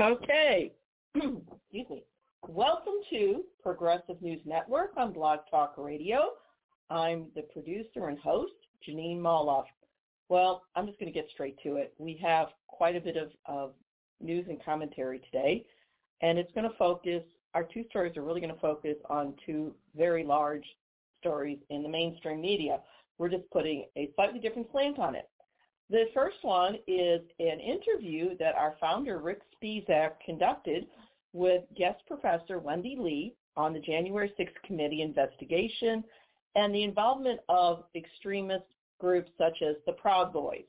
Okay. Excuse me. Welcome to Progressive News Network on Blog Talk Radio. I'm the producer and host, Jeanine Moloff. Well, I'm just going to get straight to it. We have quite a bit of, of news and commentary today, and it's going to focus, our two stories are really going to focus on two very large stories in the mainstream media. We're just putting a slightly different slant on it. The first one is an interview that our founder, Rick Spisak, conducted with guest professor Wendy Lee on the January 6th committee investigation and the involvement of extremist groups such as the Proud Boys.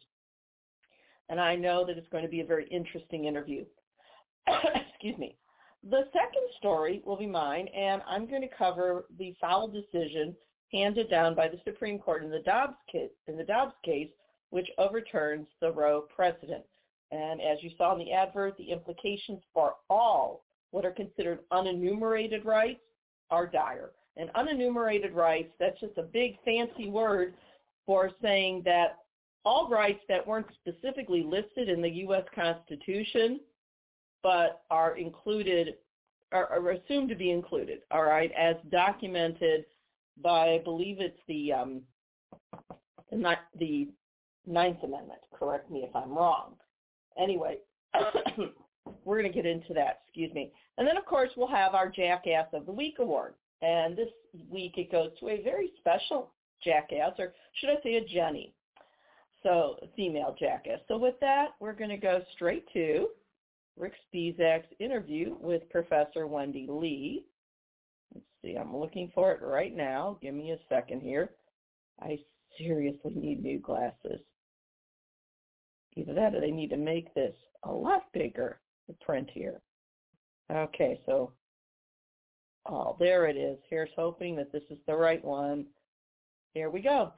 And I know that it's going to be a very interesting interview. Excuse me. The second story will be mine, and I'm going to cover the foul decision handed down by the Supreme Court in the Dobbs case, in the Dobbs case which overturns the Roe precedent. And as you saw in the advert, the implications for all what are considered unenumerated rights are dire. And unenumerated rights, that's just a big fancy word for saying that all rights that weren't specifically listed in the U.S. Constitution, but are included, are, assumed to be included, all right, as documented by, I believe it's the um, the, the Ninth Amendment. Correct me if I'm wrong. Anyway, we're going to get into that. Excuse me. And then, of course, we'll have our Jackass of the Week award. And this week it goes to a very special jackass, or should I say a Jenny? So, female jackass. So with that, we're going to go straight to Rick Spisak's interview with Professor Wendy Lee. Let's see, I'm looking for it right now. Give me a second here. I seriously need new glasses. Either that or they need to make this a lot bigger, the print here. Okay, so, oh, there it is. Here's hoping that this is the right one. Here we go.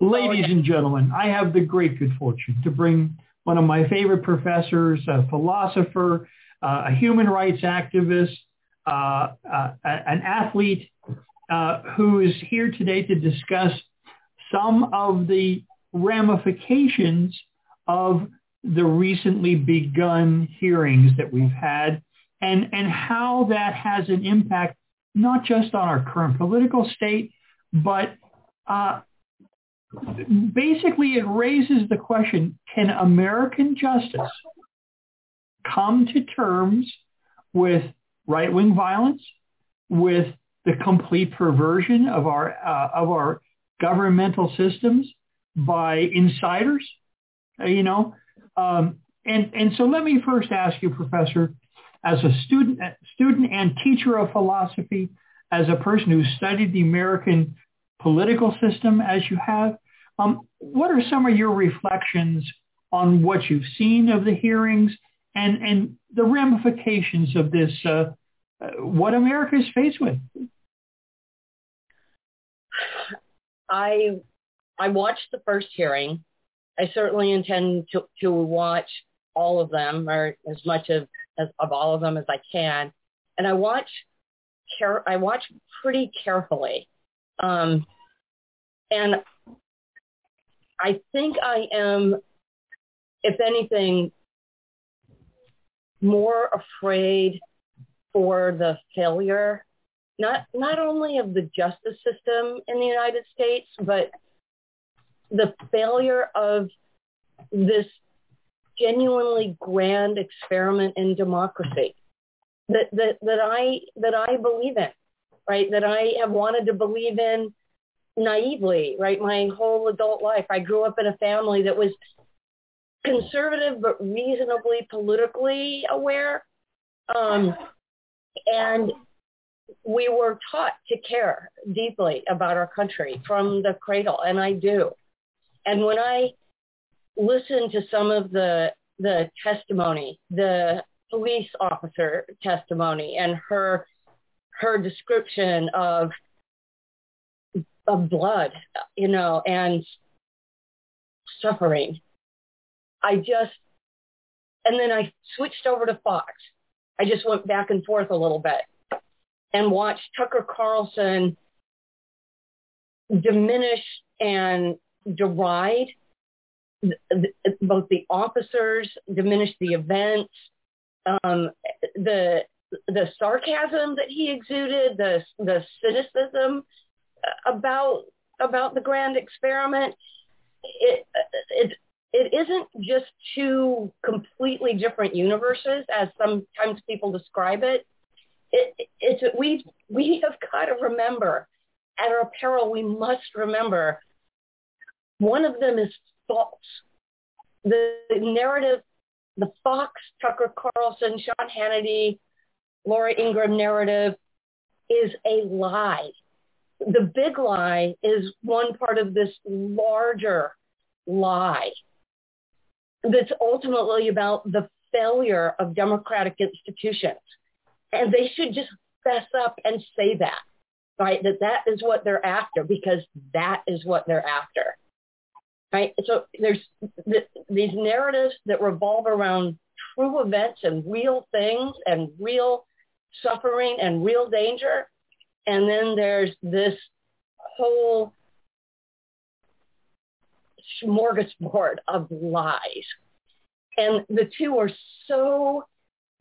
Ladies and gentlemen, I have the great good fortune to bring one of my favorite professors, a philosopher, uh, a human rights activist, uh, uh, an athlete uh, who is here today to discuss some of the ramifications of the recently begun hearings that we've had and, and how that has an impact not just on our current political state, but uh, basically it raises the question, can American justice come to terms with right-wing violence, with the complete perversion of our, uh, of our governmental systems by insiders you know. Um, and, and so let me first ask you, Professor, as a student, student and teacher of philosophy, as a person who studied the American political system as you have, um, what are some of your reflections on what you've seen of the hearings and, and the ramifications of this, uh, uh, what America is faced with? I I watched the first hearing I certainly intend to, to watch all of them or as much of, as, of all of them as I can. And I watch care, I watch pretty carefully. Um, and I think I am, if anything, more afraid for the failure, not, not only of the justice system in the United States, but the failure of this genuinely grand experiment in democracy that, that, that I that I believe in, right? That I have wanted to believe in naively, right? My whole adult life. I grew up in a family that was conservative but reasonably politically aware. Um, and we were taught to care deeply about our country from the cradle, and I do. And when I listen to some of the the testimony, the police officer testimony and her her description of of blood, you know, and suffering. I just and then I switched over to Fox. I just went back and forth a little bit and watch Tucker Carlson diminish and deride both the officers, diminish the events, um, the the sarcasm that he exuded, the the cynicism about about the grand experiment. It it it isn't just two completely different universes as sometimes people describe it. It it's we we have got to remember at our peril we must remember one of them is false. The narrative, the Fox, Tucker Carlson, Sean Hannity, Laura Ingraham narrative is a lie. The big lie is one part of this larger lie that's ultimately about the failure of democratic institutions. And they should just fess up and say that, right? That that is what they're after because that is what they're after, right? So there's th- these narratives that revolve around true events and real things and real suffering and real danger. And then there's this whole smorgasbord of lies. And the two are so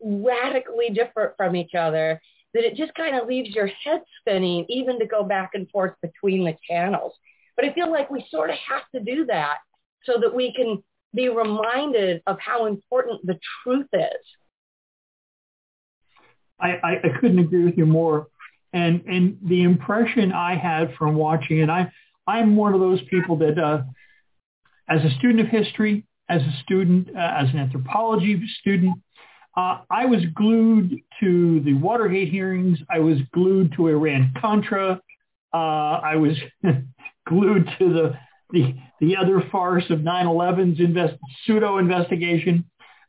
radically different from each other that it just kind of leaves your head spinning even to go back and forth between the channels. But I feel like we sort of have to do that so that we can be reminded of how important the truth is. I, I, I couldn't agree with you more. And and the impression I had from watching it, I I'm one of those people that, uh, as a student of history, as a student, uh, as an anthropology student, uh, I was glued to the Watergate hearings. I was glued to Iran Contra. Uh, I was glued to the the the other farce of 9/11's invest, pseudo investigation,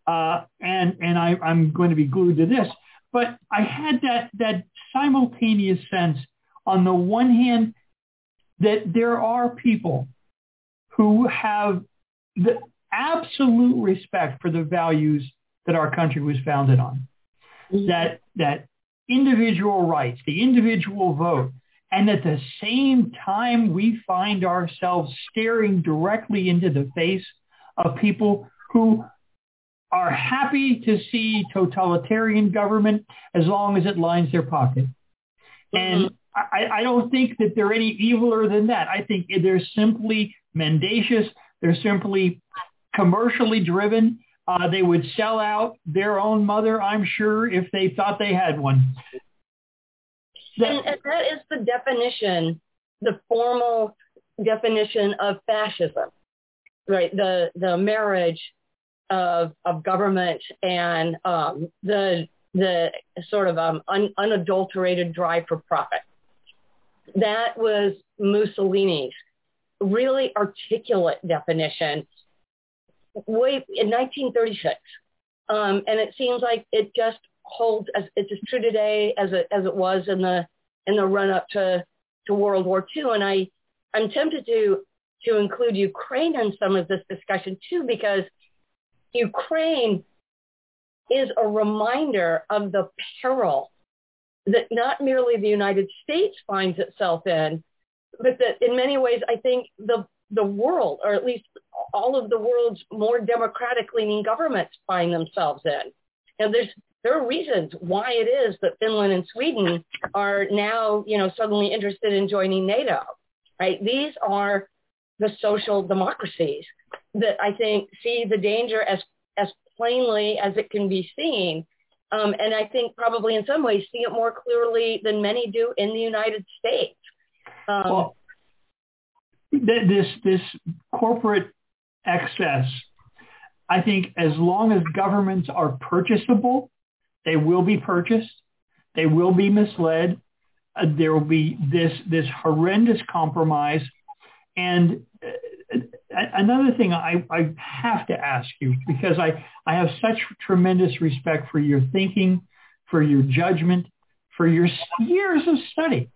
uh, and and I, I'm going to be glued to this. But I had that that simultaneous sense, on the one hand, that there are people who have the absolute respect for the values that our country was founded on. Mm-hmm. That that individual rights, the individual vote, and at the same time we find ourselves staring directly into the face of people who are happy to see totalitarian government as long as it lines their pocket. Mm-hmm. And I, I don't think that they're any eviler than that. I think they're simply mendacious. They're simply commercially driven. Uh, they would sell out their own mother, I'm sure, if they thought they had one. and, and that is the definition, the formal definition of fascism, right? The the marriage of of government and um, the the sort of um, un, unadulterated drive for profit. That was Mussolini's really articulate definition way in 1936. Um, and it seems like it just holds as it's as true today as it as it was in the in the run up to to World War II. And I I'm tempted to to include Ukraine in some of this discussion too because Ukraine is a reminder of the peril that not merely the United States finds itself in, but that in many ways, I think the the world, or at least all of the world's more democratic leaning governments find themselves in. And there's there are reasons why it is that Finland and Sweden are now, you know, suddenly interested in joining NATO. Right? These are the social democracies that I think see the danger as as plainly as it can be seen. Um, and I think probably in some ways see it more clearly than many do in the United States. Um, well, this this corporate excess, I think, as long as governments are purchasable, they will be purchased. They will be misled. Uh, there will be this this horrendous compromise, and uh, another thing I, I have to ask you because I, I have such tremendous respect for your thinking, for your judgment, for your years of study.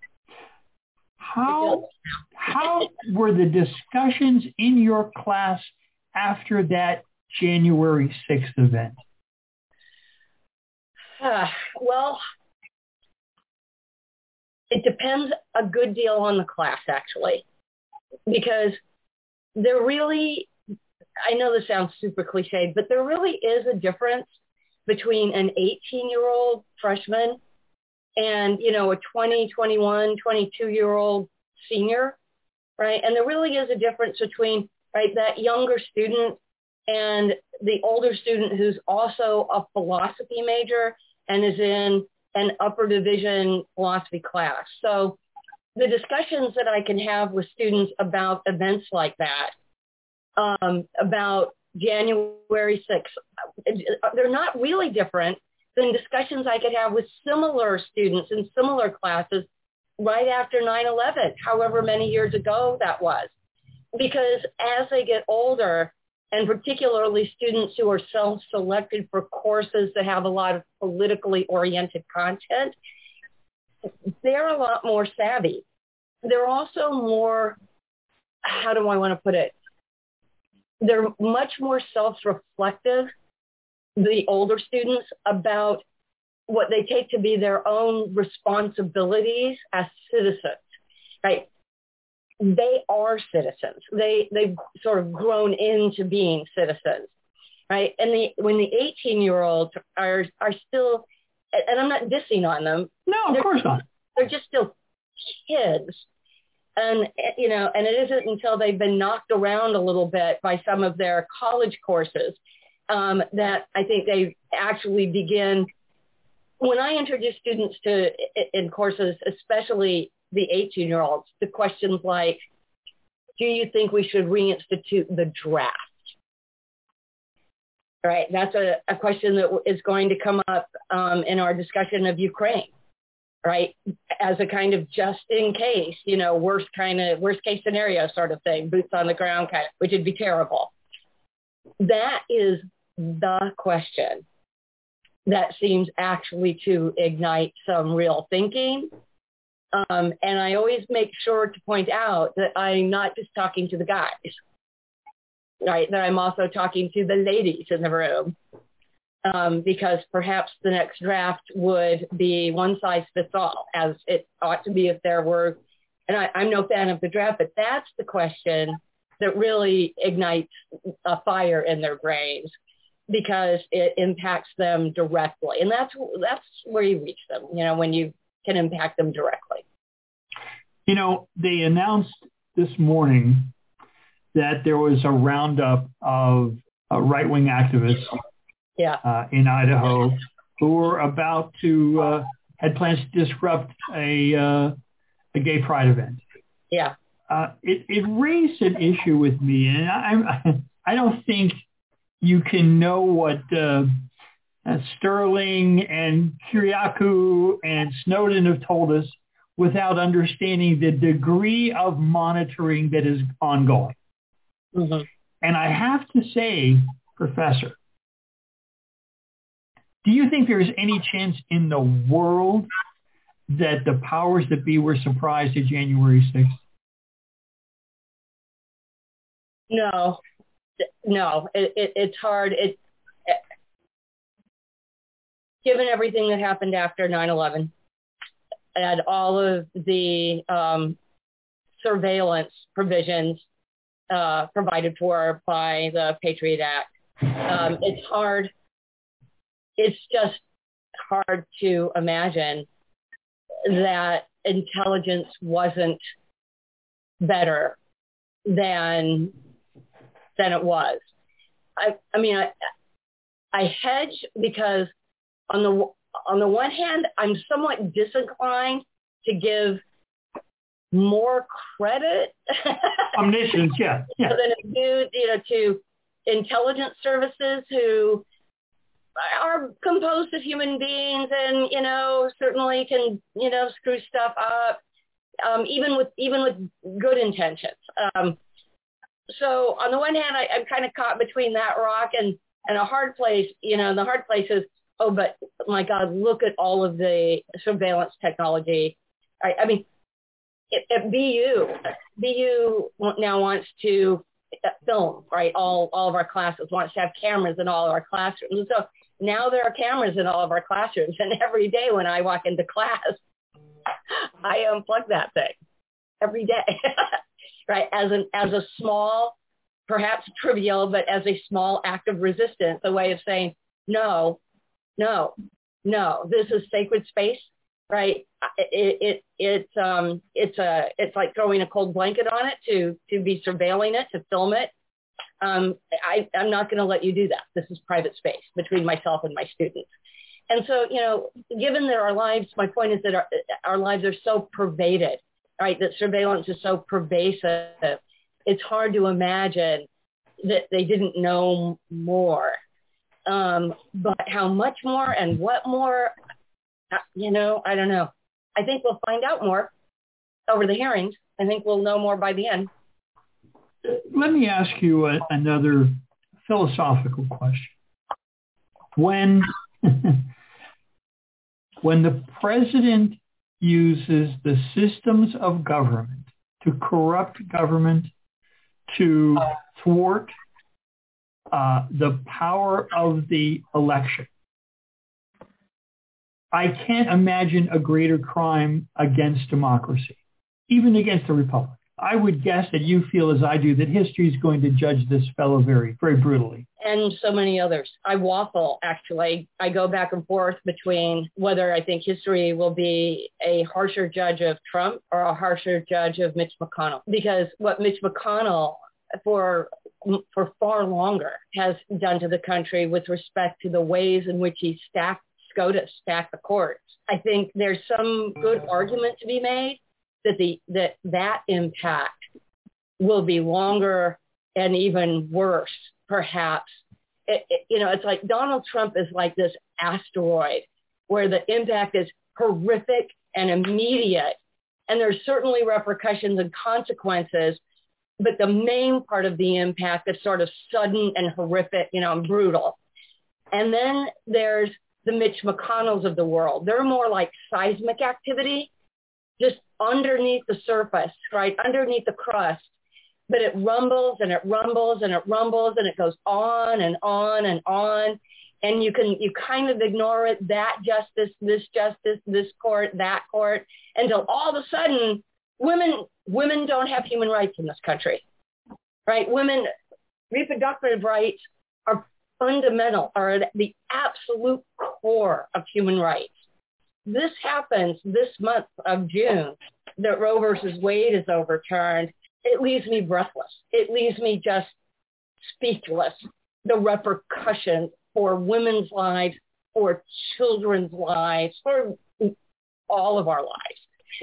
How how were the discussions in your class after that January 6th event? Uh, well, it depends a good deal on the class, actually, because there really, I know this sounds super cliche, but there really is a difference between an 18-year-old freshman and, you know, a 20, 21, 22-year-old senior, right? And there really is a difference between, right, that younger student and the older student who's also a philosophy major and is in an upper division philosophy class. So the discussions that I can have with students about events like that, um, about January 6th, they're not really different than discussions I could have with similar students in similar classes right after 9-11, however many years ago that was. Because as they get older, and particularly students who are self-selected for courses that have a lot of politically oriented content, they're a lot more savvy. They're also more, how do I want to put it? They're much more self-reflective, the older students, about what they take to be their own responsibilities as citizens, right? They are citizens. They, they've sort of grown into being citizens, right? And the, when the 18 year olds are, are still, and I'm not dissing on them. No, of course not. They're just still kids. And, you know, and it isn't until they've been knocked around a little bit by some of their college courses um, that I think they actually begin when I introduce students to in courses, especially the 18-year-olds, the questions like, do you think we should reinstitute the draft? Right, that's a, a question that is going to come up um, in our discussion of Ukraine, right? As a kind of just in case, you know, worst kind of worst case scenario sort of thing, boots on the ground kind, of, which would be terrible. That is the question that seems actually to ignite some real thinking. Um, and I always make sure to point out that I'm not just talking to the guys, right? That I'm also talking to the ladies in the room. Um, because perhaps the next draft would be one size fits all, as it ought to be if there were. And I, I'm no fan of the draft, but that's the question that really ignites a fire in their brains because it impacts them directly. And that's that's where you reach them, you know, when you can impact them directly. You know, they announced this morning that there was a roundup of uh, right-wing activists yeah. uh, in Idaho who were about to uh, had plans to disrupt a uh, a gay pride event. Yeah. Uh, it it raised an issue with me, and I I don't think you can know what uh, uh, Sterling and Kiriakou and Snowden have told us without understanding the degree of monitoring that is ongoing. Mm-hmm. And I have to say, Professor, do you think there's any chance in the world that the powers that be were surprised at January 6th? No, no, it, it, it's hard. It, it, given everything that happened after 9/11 and all of the um, surveillance provisions uh, provided for by the Patriot Act, um, it's hard. It's just hard to imagine that intelligence wasn't better than than it was. I, I mean, I, I hedge because on the on the one hand, I'm somewhat disinclined to give more credit omniscience, yeah, yeah. than it do, you know, to intelligence services who are composed of human beings and you know certainly can you know screw stuff up um, even with even with good intentions. Um, so on the one hand, I, I'm kind of caught between that rock and, and a hard place. You know, the hard place is, oh, but my God, look at all of the surveillance technology. I, I mean, at, at BU, BU now wants to uh, film, right? All, all of our classes wants to have cameras in all of our classrooms. So now there are cameras in all of our classrooms. And every day when I walk into class, I unplug that thing every day. right, as an as a small, perhaps trivial, but as a small act of resistance, a way of saying, no, no, no. This is sacred space, right? It, it it's um it's a it's like throwing a cold blanket on it to to be surveilling it to film it. Um, I, I'm not going to let you do that. This is private space between myself and my students. And so, you know, given that our lives, my point is that our, our lives are so pervaded, right? That surveillance is so pervasive. It's hard to imagine that they didn't know more. Um, but how much more and what more, uh, you know, I don't know. I think we'll find out more over the hearings. I think we'll know more by the end. Let me ask you a, another philosophical question. When when the president uses the systems of government to corrupt government, to thwart uh, the power of the election. I can't imagine a greater crime against democracy, even against the republic. I would guess that you feel as I do that history is going to judge this fellow very, very brutally. And so many others. I waffle, actually. I go back and forth between whether I think history will be a harsher judge of Trump or a harsher judge of Mitch McConnell. Because what Mitch McConnell for for far longer has done to the country with respect to the ways in which he stacked SCOTUS, stacked the courts. I think there's some good argument to be made that the that that impact will be longer and even worse, perhaps. It, it, you know, it's like Donald Trump is like this asteroid where the impact is horrific and immediate, and there's certainly repercussions and consequences. But the main part of the impact is sort of sudden and horrific, you know, and brutal. And then there's the Mitch McConnells of the world. They're more like seismic activity just underneath the surface, right? Underneath the crust. But it rumbles and it rumbles and it rumbles and it goes on and on and on. And you can, you kind of ignore it, that justice, this justice, this court, that court, until all of a sudden women, women don't have human rights in this country, right? Women, reproductive rights are fundamental, are the absolute core of human rights this happens this month of June, that Roe versus Wade is overturned, it leaves me breathless. It leaves me just speechless. The repercussions for women's lives, for children's lives, for all of our lives.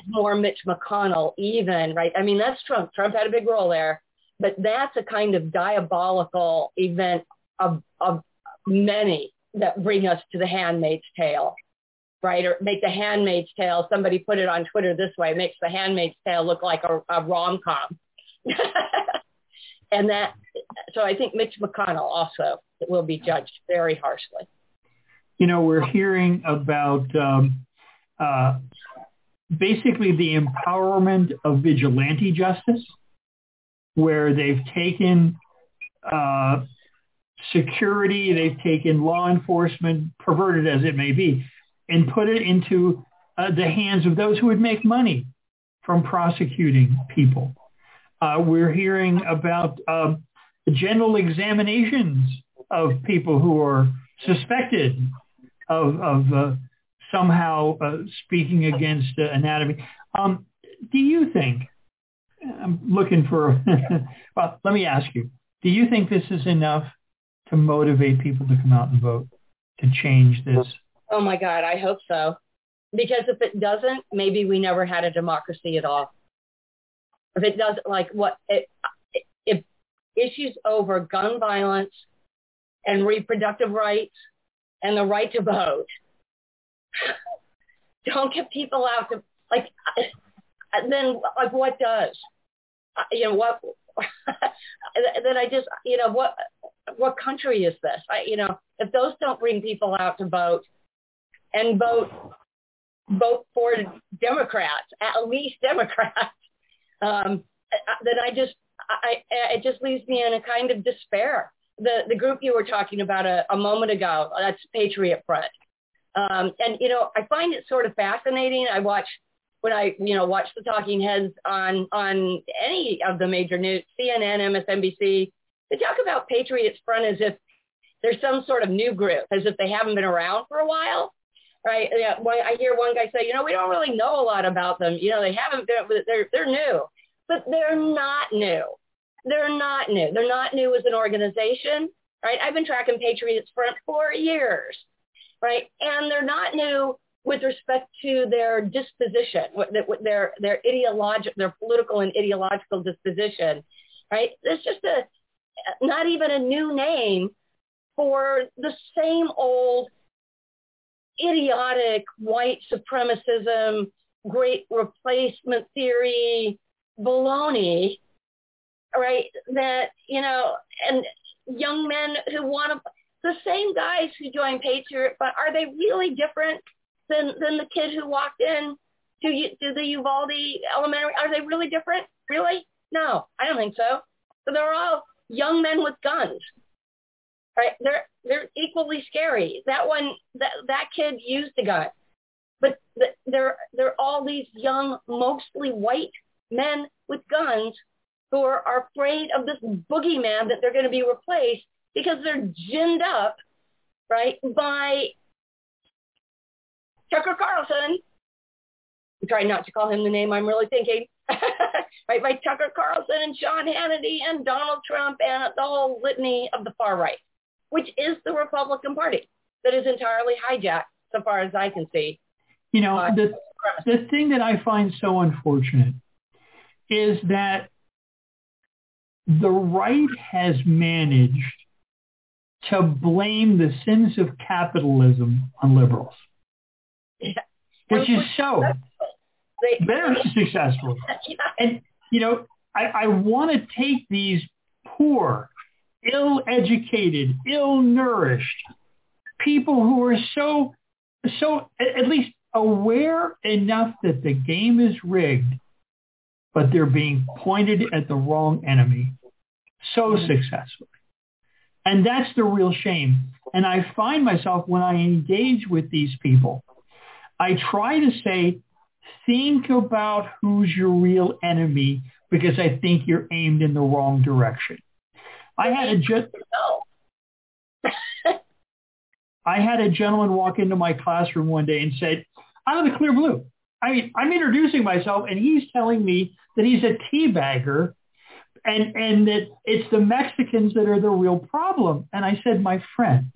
More Mitch McConnell even, right? I mean, that's Trump. Trump had a big role there. But that's a kind of diabolical event of, of many that bring us to the handmaid's tale right? Or make the Handmaid's Tale. Somebody put it on Twitter this way: makes the Handmaid's Tale look like a, a rom com. and that, so I think Mitch McConnell also will be judged very harshly. You know, we're hearing about um, uh, basically the empowerment of vigilante justice, where they've taken uh, security, they've taken law enforcement, perverted as it may be, and put it into uh, the hands of those who would make money from prosecuting people. Uh, we're hearing about uh, general examinations of people who are suspected of, of uh, somehow uh, speaking against anatomy. Um, do you think, I'm looking for, well, let me ask you, do you think this is enough to motivate people to come out and vote to change this Oh my God, I hope so. Because if it doesn't, maybe we never had a democracy at all. If it doesn't, like what, it, if issues over gun violence and reproductive rights and the right to vote don't get people out to, like, then like what does? Uh, you know, what, then I just, you know, what, what country is this? I, you know, if those don't bring people out to vote, and vote vote for Democrats, at least Democrats, um, then I just I, it just leaves me in a kind of despair. The the group you were talking about a, a moment ago, that's Patriot Front, um, and you know I find it sort of fascinating. I watch when I you know watch the talking heads on on any of the major news, CNN, MSNBC. They talk about Patriots Front as if there's some sort of new group, as if they haven't been around for a while. Right? Yeah, I hear one guy say, you know, we don't really know a lot about them. You know, they haven't been, they're they're new, but they're not new. They're not new. They're not new as an organization. Right? I've been tracking Patriots Front for years. Right? And they're not new with respect to their disposition, their their ideological, their political and ideological disposition, right? There's just a not even a new name for the same old idiotic white supremacism, great replacement theory, baloney, right? That you know, and young men who want to the same guys who join Patriot, but are they really different than than the kid who walked in to to the Uvalde Elementary? Are they really different? Really? No, I don't think so. But they're all young men with guns. Right? They're they're equally scary. That one, that that kid used a gun, but they're they're all these young, mostly white men with guns who are, are afraid of this boogeyman that they're going to be replaced because they're ginned up, right, by Tucker Carlson. I'm trying not to call him the name I'm really thinking. right, by Tucker Carlson and Sean Hannity and Donald Trump and the whole litany of the far right, which is the Republican Party that is entirely hijacked, so far as I can see. You know, uh, the, the thing that I find so unfortunate is that the right has managed to blame the sins of capitalism on liberals which is so very successful. And, you know, I, I want to take these poor, ill-educated, ill-nourished people who are so, so at least aware enough that the game is rigged, but they're being pointed at the wrong enemy so successfully. And that's the real shame. And I find myself when I engage with these people, I try to say, think about who's your real enemy because I think you're aimed in the wrong direction. I had a just I had a gentleman walk into my classroom one day and said, "I'm the clear blue." I mean, I'm introducing myself, and he's telling me that he's a teabagger, and and that it's the Mexicans that are the real problem. And I said, "My friend,"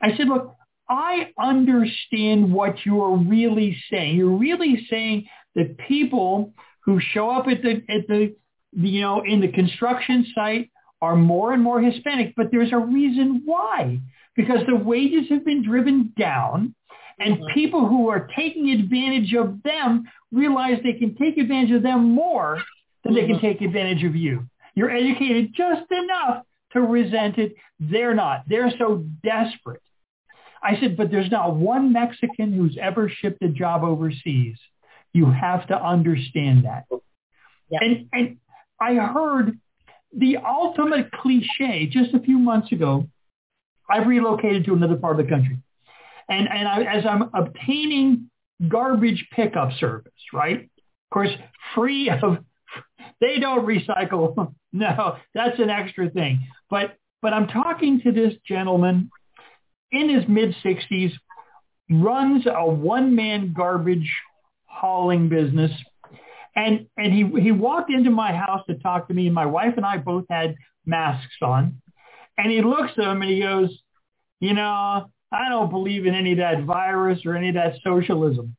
I said, "Look, I understand what you're really saying. You're really saying that people who show up at the at the you know in the construction site are more and more Hispanic, but there's a reason why. Because the wages have been driven down and mm-hmm. people who are taking advantage of them realize they can take advantage of them more than mm-hmm. they can mm-hmm. take advantage of you. You're educated just enough to resent it. They're not. They're so desperate I said, but there's not one Mexican who's ever shipped a job overseas. You have to understand that. Yeah. And, and I heard the ultimate cliche just a few months ago. I've relocated to another part of the country. And, and I, as I'm obtaining garbage pickup service, right? Of course, free of, they don't recycle. No, that's an extra thing. But, but I'm talking to this gentleman in his mid 60s, runs a one-man garbage hauling business. And, and he, he walked into my house to talk to me, and my wife and I both had masks on. And he looks at him and he goes, you know, I don't believe in any of that virus or any of that socialism.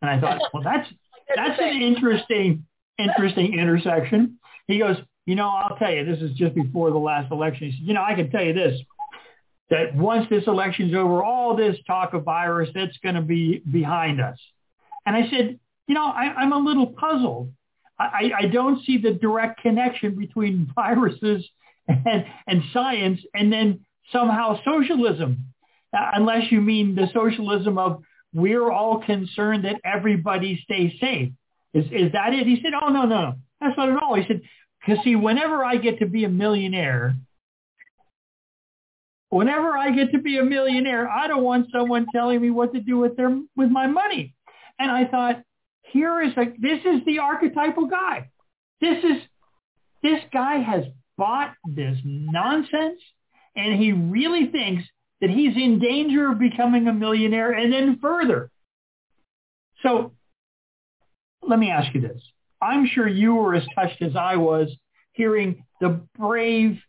And I thought, well, that's that's an interesting interesting intersection. He goes, you know, I'll tell you, this is just before the last election. He said, you know, I can tell you this that once this election's over, all this talk of virus, that's going to be behind us. And I said, you know, I, I'm a little puzzled. I, I don't see the direct connection between viruses and, and science and then somehow socialism, uh, unless you mean the socialism of we're all concerned that everybody stays safe. Is, is that it? He said, oh, no, no, no. That's not at all. He said, because see, whenever I get to be a millionaire, whenever I get to be a millionaire, I don't want someone telling me what to do with their with my money. And I thought, here is a this is the archetypal guy. This is this guy has bought this nonsense and he really thinks that he's in danger of becoming a millionaire and then further. So let me ask you this. I'm sure you were as touched as I was hearing the brave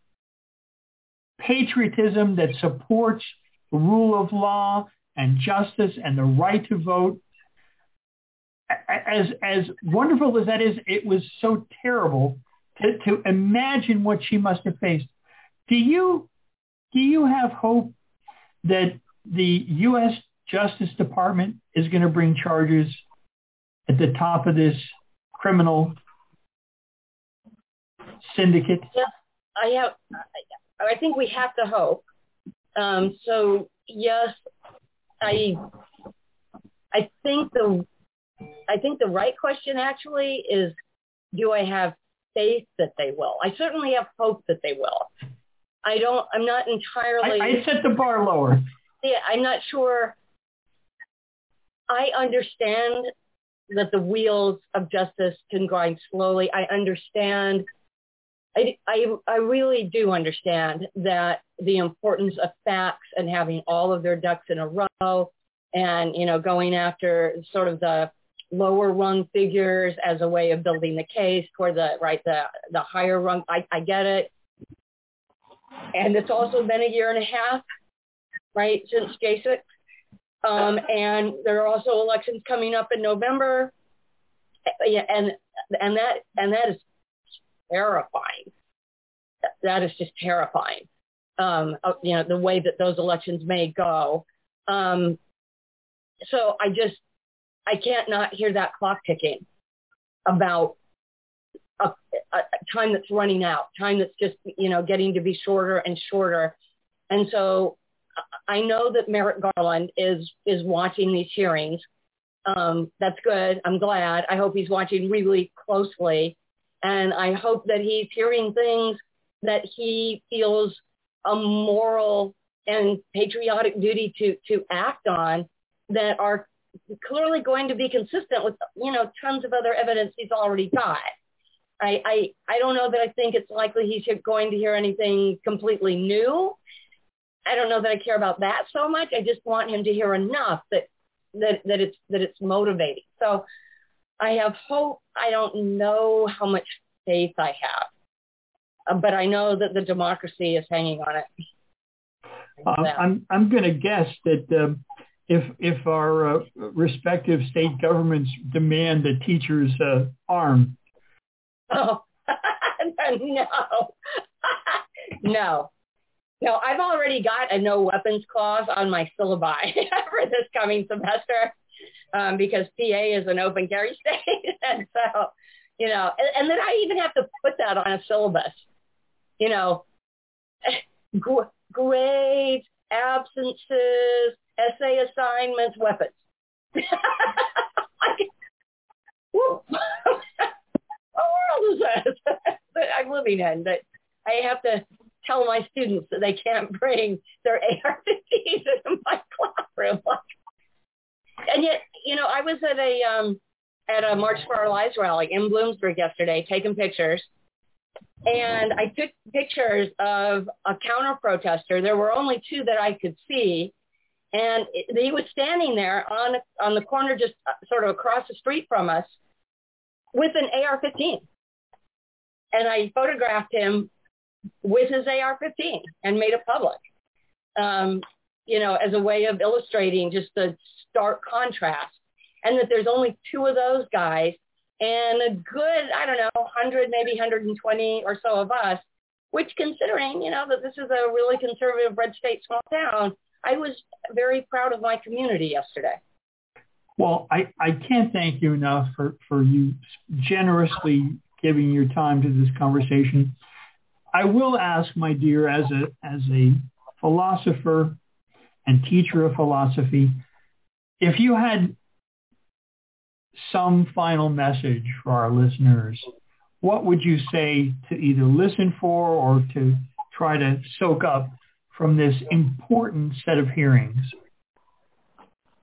patriotism that supports the rule of law and justice and the right to vote. As as wonderful as that is, it was so terrible to, to imagine what she must have faced. Do you do you have hope that the U.S. Justice Department is going to bring charges at the top of this criminal syndicate? Yeah, I have. I think we have to hope. Um, so yes, I I think the I think the right question actually is, do I have faith that they will? I certainly have hope that they will. I don't. I'm not entirely. I, I set the bar lower. Yeah, I'm not sure. I understand that the wheels of justice can grind slowly. I understand. I, I, I really do understand that the importance of facts and having all of their ducks in a row and, you know, going after sort of the lower rung figures as a way of building the case toward the, right, the, the higher rung. I, I get it. And it's also been a year and a half, right, since J6. Um, and there are also elections coming up in November. Yeah and, and that, and that is terrifying. That is just terrifying. Um, you know, the way that those elections may go. Um, so I just, I can't not hear that clock ticking about a, a, time that's running out, time that's just, you know, getting to be shorter and shorter. And so I know that Merrick Garland is, is watching these hearings. Um, that's good. I'm glad. I hope he's watching really closely. And I hope that he's hearing things that he feels a moral and patriotic duty to, to act on that are clearly going to be consistent with, you know, tons of other evidence he's already got. I, I, I don't know that I think it's likely he's going to hear anything completely new. I don't know that I care about that so much. I just want him to hear enough that, that, that it's, that it's motivating. So I have hope. I don't know how much faith I have, but I know that the democracy is hanging on it. Uh, I'm I'm going to guess that um, if if our uh, respective state governments demand the teachers uh, arm. Oh no, no, no! I've already got a no weapons clause on my syllabi for this coming semester um, because PA is an open carry state, and so you know, and, and then I even have to put that on a syllabus. You know, grades, absences, essay assignments, weapons. what world is this that I'm living in? That I have to tell my students that they can't bring their AR-15s into my classroom. and yet, you know, I was at a um, at a March for Our Lives rally in Bloomsburg yesterday, taking pictures. And I took pictures of a counter protester. There were only two that I could see. And it, he was standing there on, on the corner just uh, sort of across the street from us with an AR-15. And I photographed him with his AR-15 and made it public, um, you know, as a way of illustrating just the stark contrast and that there's only two of those guys and a good, I don't know, 100, maybe 120 or so of us, which considering, you know, that this is a really conservative red state small town, I was very proud of my community yesterday. Well, I, I can't thank you enough for, for you generously giving your time to this conversation. I will ask, my dear, as a, as a philosopher and teacher of philosophy, if you had some final message for our listeners, what would you say to either listen for or to try to soak up from this important set of hearings?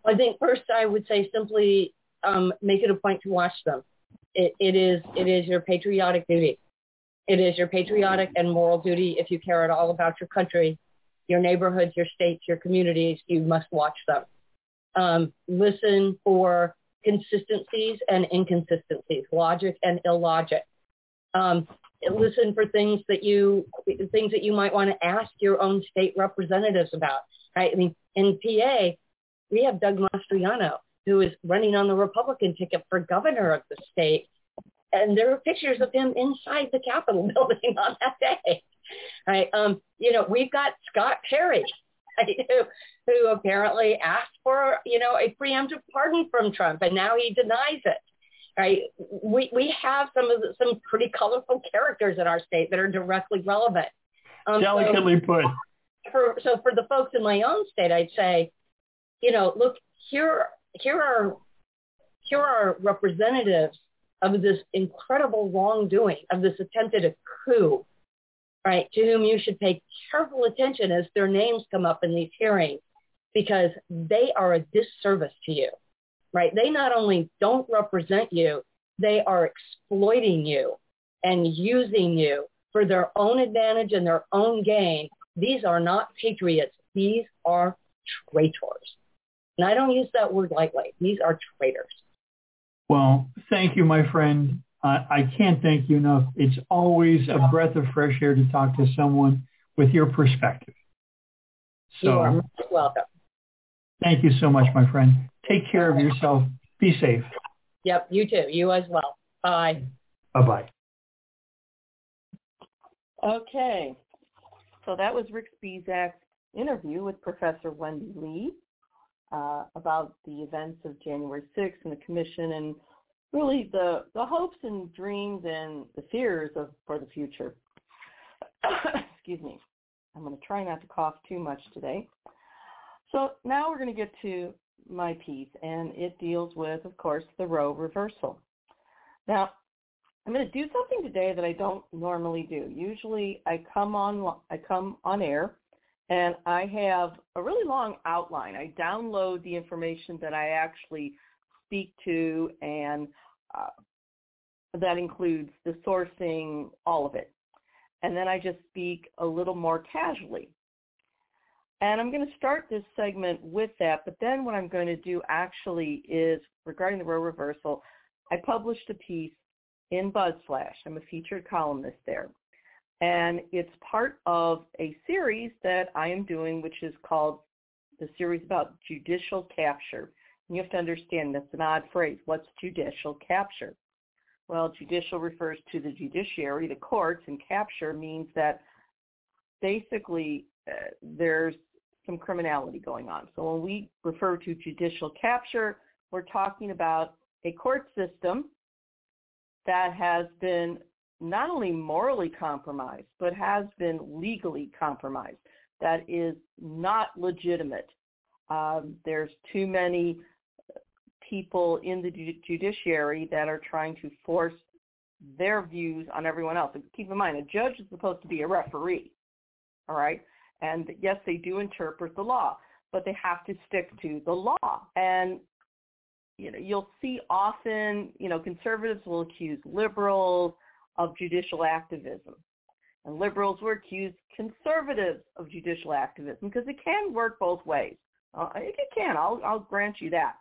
I think first I would say simply um, make it a point to watch them. It, it is it is your patriotic duty. It is your patriotic and moral duty if you care at all about your country your neighborhoods, your states, your communities, you must watch them. Um, listen for consistencies and inconsistencies, logic and illogic. Um, listen for things that you things that you might want to ask your own state representatives about. Right? I mean, in PA, we have Doug Mastriano, who is running on the Republican ticket for governor of the state, and there are pictures of him inside the Capitol building on that day. Right? Um, you know, we've got Scott Perry, who, who apparently asked for, you know, a preemptive pardon from Trump, and now he denies it. Right? We we have some of the, some pretty colorful characters in our state that are directly relevant. Um, Delicately so put. For so for the folks in my own state, I'd say, you know, look here here are here are representatives of this incredible wrongdoing, of this attempted coup, right, to whom you should pay careful attention as their names come up in these hearings because they are a disservice to you, right? They not only don't represent you, they are exploiting you and using you for their own advantage and their own gain. These are not patriots. These are traitors. And I don't use that word lightly. These are traitors. Well, thank you, my friend. Uh, I can't thank you enough. It's always a breath of fresh air to talk to someone with your perspective. So, you are welcome. Thank you so much, my friend. Take care of yourself. Be safe. Yep, you too. You as well. Bye. Bye-bye. Okay. So that was Rick Spisak's interview with Professor Wendy Lee uh, about the events of January 6th and the commission and really the, the hopes and dreams and the fears of for the future. Excuse me. I'm going to try not to cough too much today. So now we're going to get to my piece, and it deals with, of course, the Roe reversal. Now, I'm going to do something today that I don't normally do. Usually, I come on I come on air and I have a really long outline. I download the information that I actually speak to, and uh, that includes the sourcing, all of it. And then I just speak a little more casually. And I'm going to start this segment with that, but then what I'm going to do actually is regarding the Roe reversal, I published a piece in BuzzFlash. I'm a featured columnist there. And it's part of a series that I am doing, which is called the series about judicial capture. And you have to understand that's an odd phrase. What's judicial capture? Well, judicial refers to the judiciary, the courts, and capture means that basically uh, there's some criminality going on. So when we refer to judicial capture, we're talking about a court system that has been not only morally compromised, but has been legally compromised. That is not legitimate. Um, there's too many people in the judiciary that are trying to force their views on everyone else. And keep in mind, a judge is supposed to be a referee, all right? And yes, they do interpret the law, but they have to stick to the law. And you know, you'll see often, you know, conservatives will accuse liberals of judicial activism. And liberals will accuse conservatives of judicial activism because it can work both ways. Uh, it can. I'll, I'll grant you that.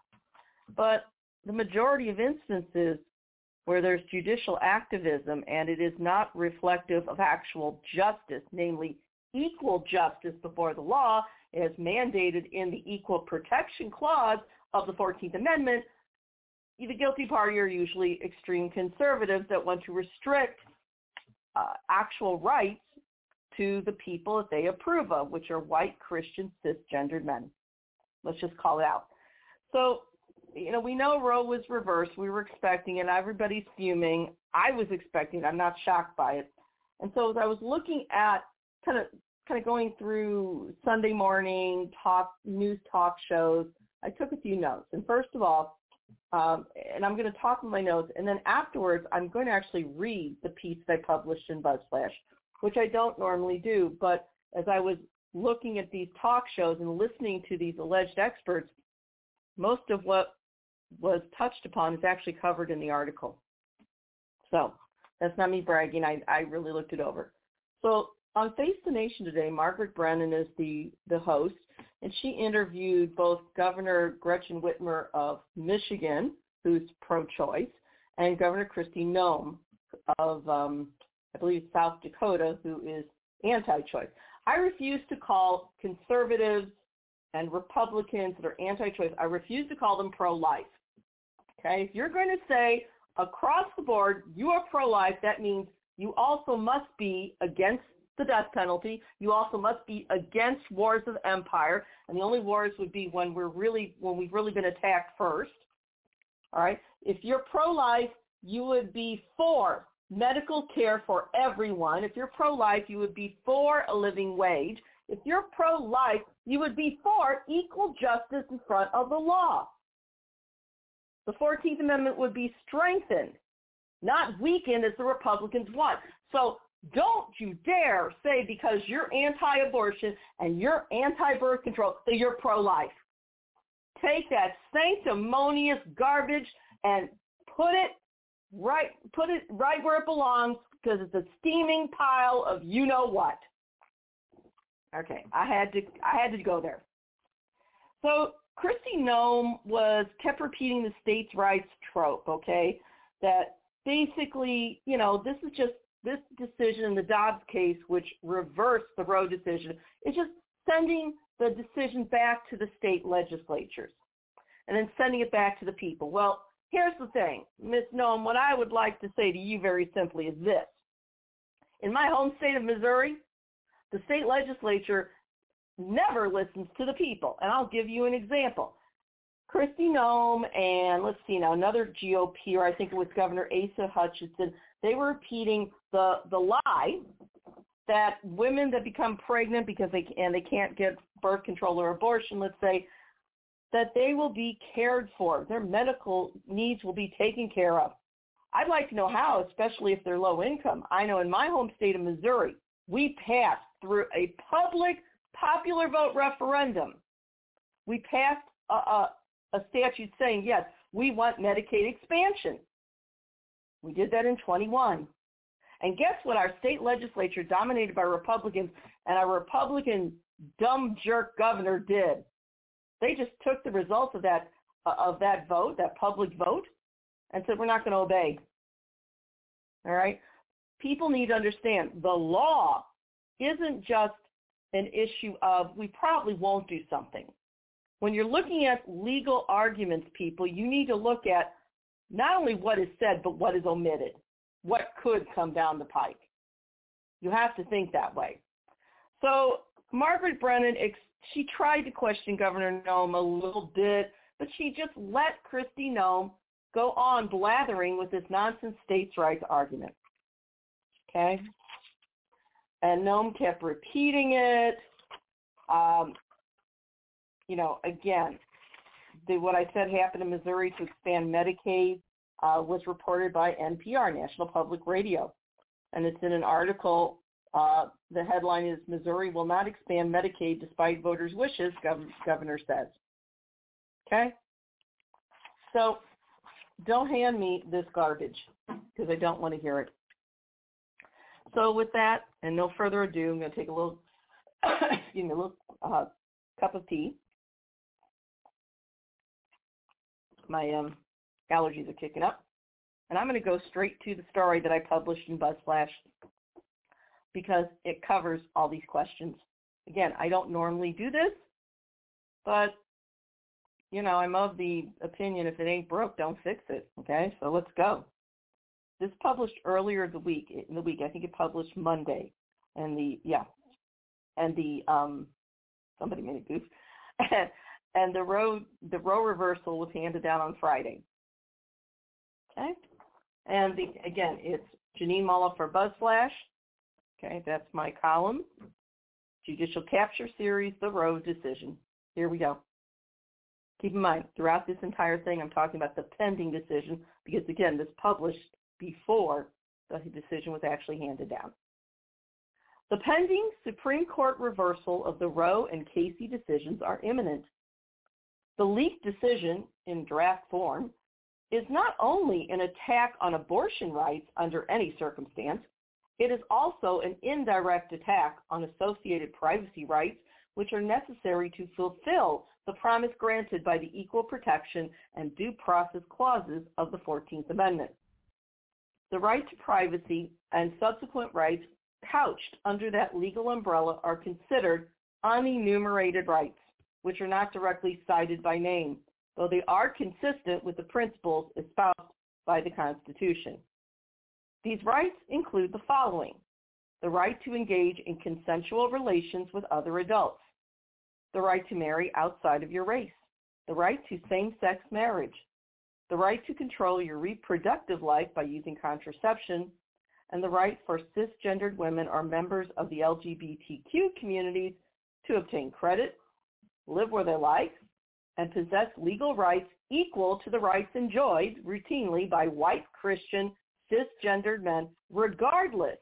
But the majority of instances where there's judicial activism and it is not reflective of actual justice, namely equal justice before the law, as mandated in the Equal Protection Clause of the 14th Amendment, the guilty party are usually extreme conservatives that want to restrict uh, actual rights to the people that they approve of, which are white Christian cisgendered men. Let's just call it out. So, you know, we know Roe was reversed. We were expecting it. Everybody's fuming. I was expecting it. I'm not shocked by it. And so as I was looking at kind of kind of going through Sunday morning talk news talk shows, I took a few notes. And first of all, um, and I'm going to talk in my notes, and then afterwards, I'm going to actually read the piece that I published in BuzzFlash, which I don't normally do. But as I was looking at these talk shows and listening to these alleged experts, most of what was touched upon is actually covered in the article. So that's not me bragging. I, I really looked it over. So on Face the Nation today, Margaret Brennan is the, the host, and she interviewed both Governor Gretchen Whitmer of Michigan, who's pro-choice, and Governor Kristi Noem of, um, I believe, South Dakota, who is anti-choice. I refuse to call conservatives and Republicans that are anti-choice, I refuse to call them pro-life. Okay? If you're going to say across the board you are pro-life, that means you also must be against the death penalty. You also must be against wars of empire, and the only wars would be when we're really when we've really been attacked first. All right. If you're pro-life, you would be for medical care for everyone. If you're pro-life, you would be for a living wage. If you're pro-life, you would be for equal justice in front of the law. The 14th Amendment would be strengthened, not weakened as the Republicans want. So don't you dare say because you're anti-abortion and you're anti-birth control that you're pro-life. Take that sanctimonious garbage and put it right put it right where it belongs because it's a steaming pile of you know what. Okay, I had to I had to go there. So Kristi Noem was kept repeating the states' rights trope, okay? That basically, you know, this is just this decision in the Dobbs case, which reversed the Roe decision, is just sending the decision back to the state legislatures and then sending it back to the people. Well, here's the thing, Ms. Noem, what I would like to say to you very simply is this. In my home state of Missouri, the state legislature never listens to the people. And I'll give you an example. Kristi Noem and let's see now, another GOP, or I think it was Governor Asa Hutchinson, they were repeating the, the lie that women that become pregnant because they and they can't get birth control or abortion, let's say, that they will be cared for. Their medical needs will be taken care of. I'd like to know how, especially if they're low income. I know in my home state of Missouri, we passed through a public popular vote referendum. We passed a, a, a statute saying, yes, we want Medicaid expansion. We did that in 21. And guess what our state legislature, dominated by Republicans, and our Republican dumb jerk governor did? They just took the results of that uh, of that vote, that public vote, and said we're not going to obey. All right? People need to understand the law isn't just an issue of we probably won't do something. When you're looking at legal arguments, people, you need to look at not only what is said, but what is omitted, what could come down the pike. You have to think that way. So Margaret Brennan, she tried to question Governor Noem a little bit, but she just let Kristi Noem go on blathering with this nonsense states' rights argument. Okay? And Noem kept repeating it. Um, you know, again, the, what I said happened in Missouri to expand Medicaid uh, was reported by NPR, National Public Radio. And it's in an article. Uh, the headline is, Missouri will not expand Medicaid despite voters' wishes, gov- governor says. Okay? So don't hand me this garbage because I don't want to hear it. So with that, and no further ado, I'm going to take a little, excuse me, a little uh, cup of tea. My um, allergies are kicking up. And I'm going to go straight to the story that I published in BuzzFlash because it covers all these questions. Again, I don't normally do this, but you know, I'm of the opinion if it ain't broke, don't fix it. Okay, so let's go. This published earlier the week in the week. I think it published Monday, and the yeah, and the um somebody made a goof, and, the Roe the Roe reversal was handed down on Friday. Okay, and the again it's Jeanine Molloff for BuzzFlash. Okay, that's my column. Judicial Capture Series, the Roe decision. Here we go. Keep in mind, throughout this entire thing, I'm talking about the pending decision because, again, this published before the decision was actually handed down. The pending Supreme Court reversal of the Roe and Casey decisions are imminent. The leaked decision in draft form is not only an attack on abortion rights under any circumstance, It is also an indirect attack on associated privacy rights, which are necessary to fulfill the promise granted by the equal protection and due process clauses of the 14th Amendment. The right to privacy and subsequent rights couched under that legal umbrella are considered unenumerated rights, which are not directly cited by name, though they are consistent with the principles espoused by the Constitution. These rights include the following. The right to engage in consensual relations with other adults. The right to marry outside of your race. The right to same-sex marriage. The right to control your reproductive life by using contraception. And the right for cisgendered women or members of the LGBTQ communities to obtain credit, live where they like, and possess legal rights equal to the rights enjoyed routinely by white Christian cisgendered men, regardless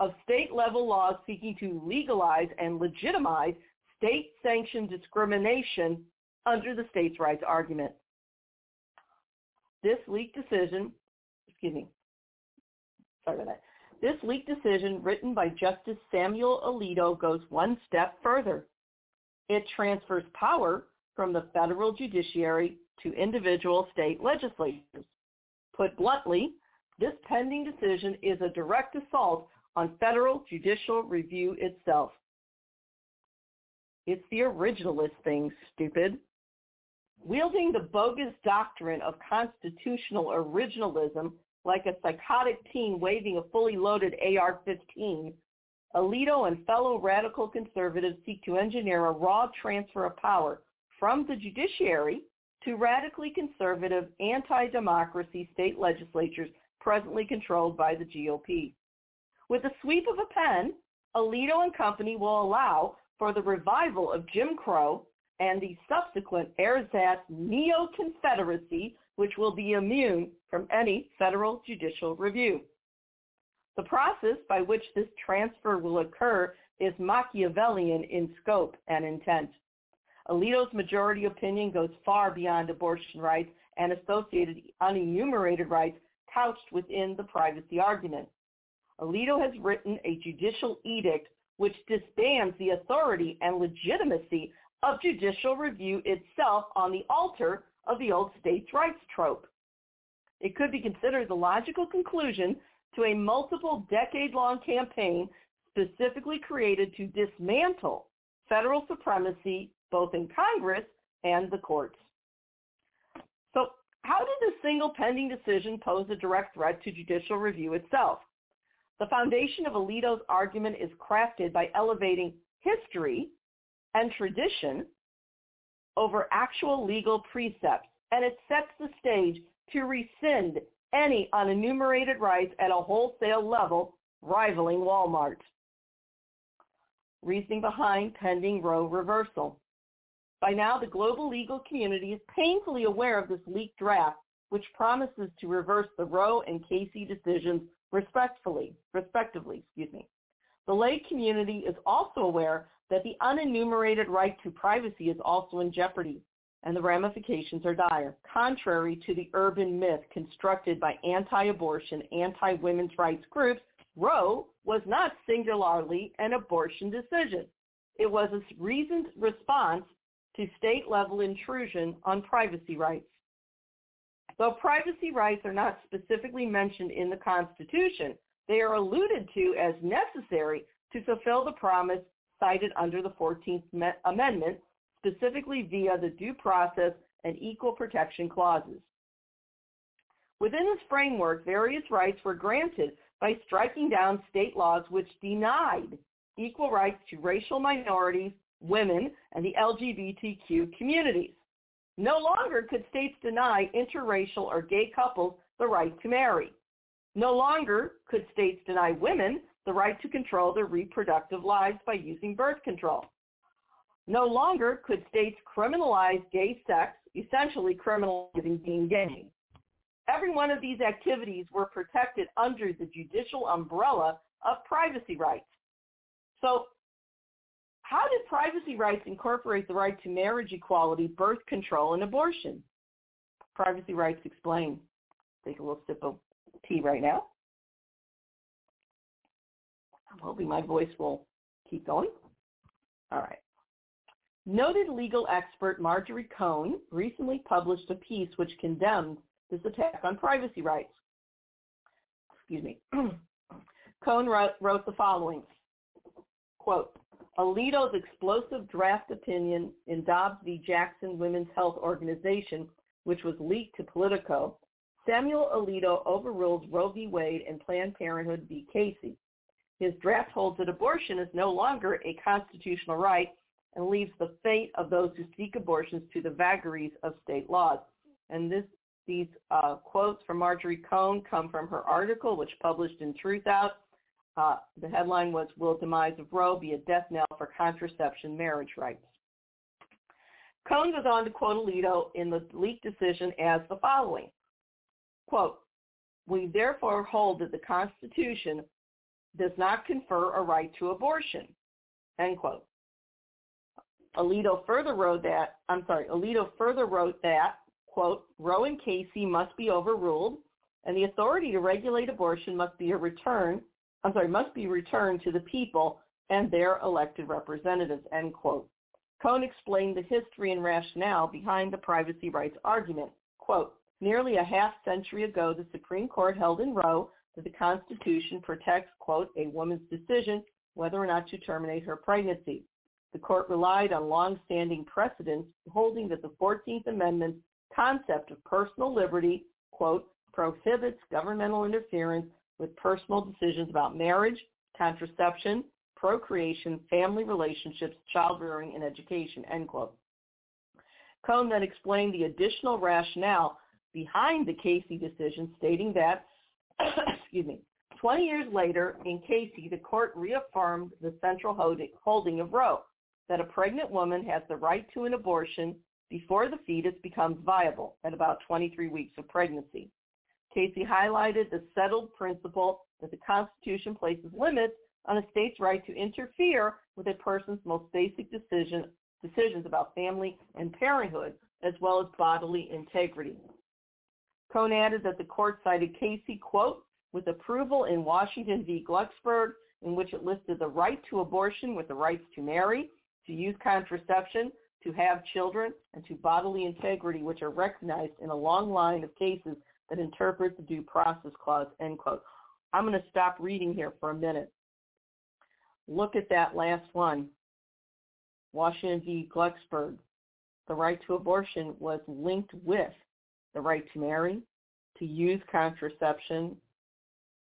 of state-level laws seeking to legalize and legitimize state-sanctioned discrimination under the states' rights argument. This leaked decision, excuse me, sorry about that. This leaked decision written by Justice Samuel Alito goes one step further. It transfers power from the federal judiciary to individual state legislatures. Put bluntly, this pending decision is a direct assault on federal judicial review itself. It's the originalist thing, stupid. Wielding the bogus doctrine of constitutional originalism like a psychotic teen waving a fully loaded AR-15, Alito and fellow radical conservatives seek to engineer a raw transfer of power from the judiciary to radically conservative anti-democracy state legislatures presently controlled by the GOP. With a sweep of a pen, Alito and company will allow for the revival of Jim Crow and the subsequent ersatz neo-confederacy, which will be immune from any federal judicial review. The process by which this transfer will occur is Machiavellian in scope and intent. Alito's majority opinion goes far beyond abortion rights and associated unenumerated rights couched within the privacy argument. Alito has written a judicial edict which disbands the authority and legitimacy of judicial review itself on the altar of the old states' rights trope. It could be considered the logical conclusion to a multiple decade-long campaign specifically created to dismantle federal supremacy both in Congress and the courts. So how did this single pending decision pose a direct threat to judicial review itself? The foundation of Alito's argument is crafted by elevating history and tradition over actual legal precepts, and it sets the stage to rescind any unenumerated rights at a wholesale level rivaling Walmart. Reasoning behind pending Roe reversal. By now, the global legal community is painfully aware of this leaked draft, which promises to reverse the Roe and Casey decisions respectfully, respectively. Excuse me. The lay community is also aware that the unenumerated right to privacy is also in jeopardy, and the ramifications are dire, contrary to the urban myth constructed by anti-abortion, anti-women's rights groups. Roe was not singularly an abortion decision. It was a reasoned response to state-level intrusion on privacy rights. Though privacy rights are not specifically mentioned in the Constitution, they are alluded to as necessary to fulfill the promise cited under the 14th Amendment, specifically via the due process and equal protection clauses. Within this framework, various rights were granted by striking down state laws which denied equal rights to racial minorities, women, and the LGBTQ communities. No longer could states deny interracial or gay couples the right to marry. No longer could states deny women the right to control their reproductive lives by using birth control. No longer could states criminalize gay sex, essentially criminalizing being gay. Every one of these activities were protected under the judicial umbrella of privacy rights. So how did privacy rights incorporate the right to marriage equality, birth control, and abortion? Privacy rights explain. Take a little sip of tea right now. I'm hoping my voice will keep going. All right. Noted legal expert Marjorie Cohn recently published a piece which condemned this attack on privacy rights. Excuse me. Cohn wrote, wrote the following, quote, Alito's explosive draft opinion in Dobbs v. Jackson Women's Health Organization, which was leaked to Politico, Samuel Alito overrules Roe v. Wade and Planned Parenthood v. Casey. His draft holds that abortion is no longer a constitutional right and leaves the fate of those who seek abortions to the vagaries of state laws. And this, these uh, quotes from Marjorie Cohn come from her article, which published in Truthout. Uh, the headline was, Will Demise of Roe Be a Death Knell for Contraception Marriage Rights? Cohn goes on to quote Alito in the leaked decision as the following, quote, we therefore hold that the Constitution does not confer a right to abortion, end quote. Alito further wrote that, I'm sorry, Alito further wrote that, quote, Roe and Casey must be overruled and the authority to regulate abortion must be a return, I'm sorry, must be returned to the people and their elected representatives, end quote. Cohn explained the history and rationale behind the privacy rights argument. Quote, nearly a half century ago, the Supreme Court held in Roe that the Constitution protects, quote, a woman's decision whether or not to terminate her pregnancy. The court relied on long-standing precedents holding that the 14th Amendment's concept of personal liberty, quote, prohibits governmental interference with personal decisions about marriage, contraception, procreation, family relationships, child rearing, and education, end quote. Cohn then explained the additional rationale behind the Casey decision, stating that, excuse me, 20 years later, in Casey, the court reaffirmed the central holding of Roe, that a pregnant woman has the right to an abortion before the fetus becomes viable at about 23 weeks of pregnancy. Casey highlighted the settled principle that the Constitution places limits on a state's right to interfere with a person's most basic decision, decisions about family and parenthood, as well as bodily integrity. Cohn added that the court cited Casey, quote, with approval in Washington v. Glucksberg, in which it listed the right to abortion with the rights to marry, to use contraception, to have children, and to bodily integrity, which are recognized in a long line of cases that interpret the due process clause, end quote. I'm going to stop reading here for a minute. Look at that last one. Washington v. Glucksberg. The right to abortion was linked with the right to marry, to use contraception,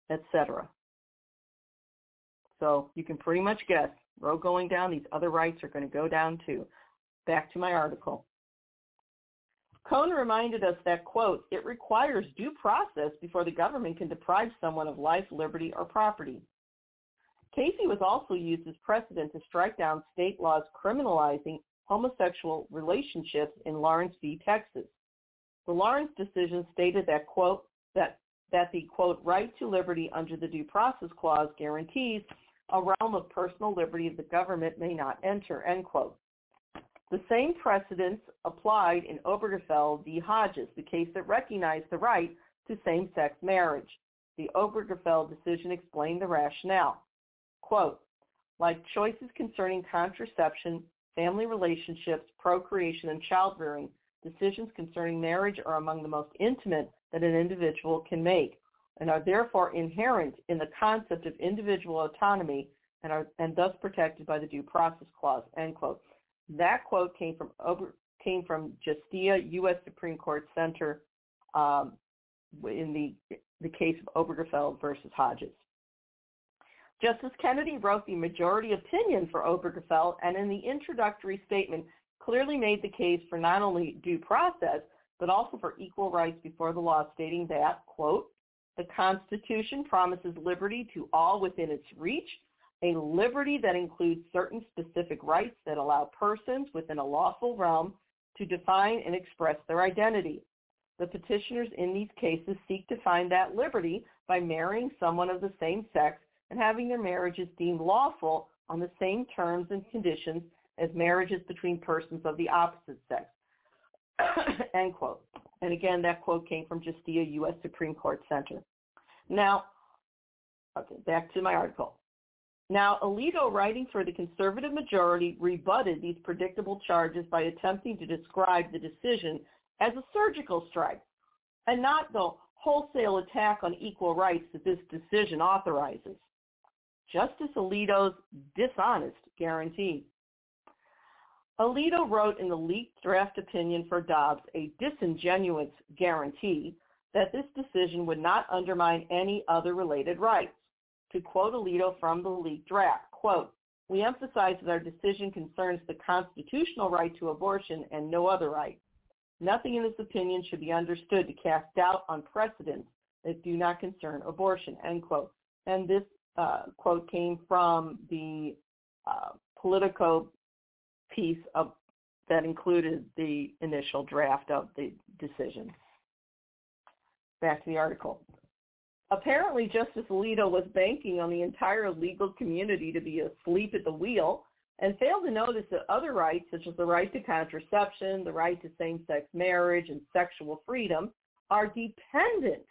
etc. So you can pretty much guess, Roe going down, these other rights are going to go down too. Back to my article. Cohn reminded us that, quote, it requires due process before the government can deprive someone of life, liberty, or property. Casey was also used as precedent to strike down state laws criminalizing homosexual relationships in Lawrence v. Texas. The Lawrence decision stated that, quote, that, that the, quote, right to liberty under the Due Process Clause guarantees a realm of personal liberty the government may not enter, end quote. The same precedents applied in Obergefell v. Hodges, the case that recognized the right to same-sex marriage. The Obergefell decision explained the rationale. Quote, like choices concerning contraception, family relationships, procreation, and child-rearing, decisions concerning marriage are among the most intimate that an individual can make and are therefore inherent in the concept of individual autonomy and are and thus protected by the due process clause, end quote. That quote came from over, came from Justia, U.S. Supreme Court Center um, in the the case of Obergefell versus Hodges. Justice Kennedy wrote the majority opinion for Obergefell and in the introductory statement clearly made the case for not only due process, but also for equal rights before the law, stating that, quote, the Constitution promises liberty to all within its reach, a liberty that includes certain specific rights that allow persons within a lawful realm to define and express their identity. The petitioners in these cases seek to find that liberty by marrying someone of the same sex and having their marriages deemed lawful on the same terms and conditions as marriages between persons of the opposite sex. End quote. And again, that quote came from Justia U.S. Supreme Court Center. Now, okay, back to my article. Now, Alito, writing for the conservative majority, rebutted these predictable charges by attempting to describe the decision as a surgical strike and not the wholesale attack on equal rights that this decision authorizes. Justice Alito's dishonest guarantee. Alito wrote in the leaked draft opinion for Dobbs a disingenuous guarantee that this decision would not undermine any other related rights to quote Alito from the leaked draft, quote, we emphasize that our decision concerns the constitutional right to abortion and no other right. Nothing in this opinion should be understood to cast doubt on precedents that do not concern abortion, end quote. And this uh, quote came from the uh, Politico piece of, that included the initial draft of the decision. Back to the article. Apparently, Justice Alito was banking on the entire legal community to be asleep at the wheel and failed to notice that other rights, such as the right to contraception, the right to same-sex marriage, and sexual freedom, are dependent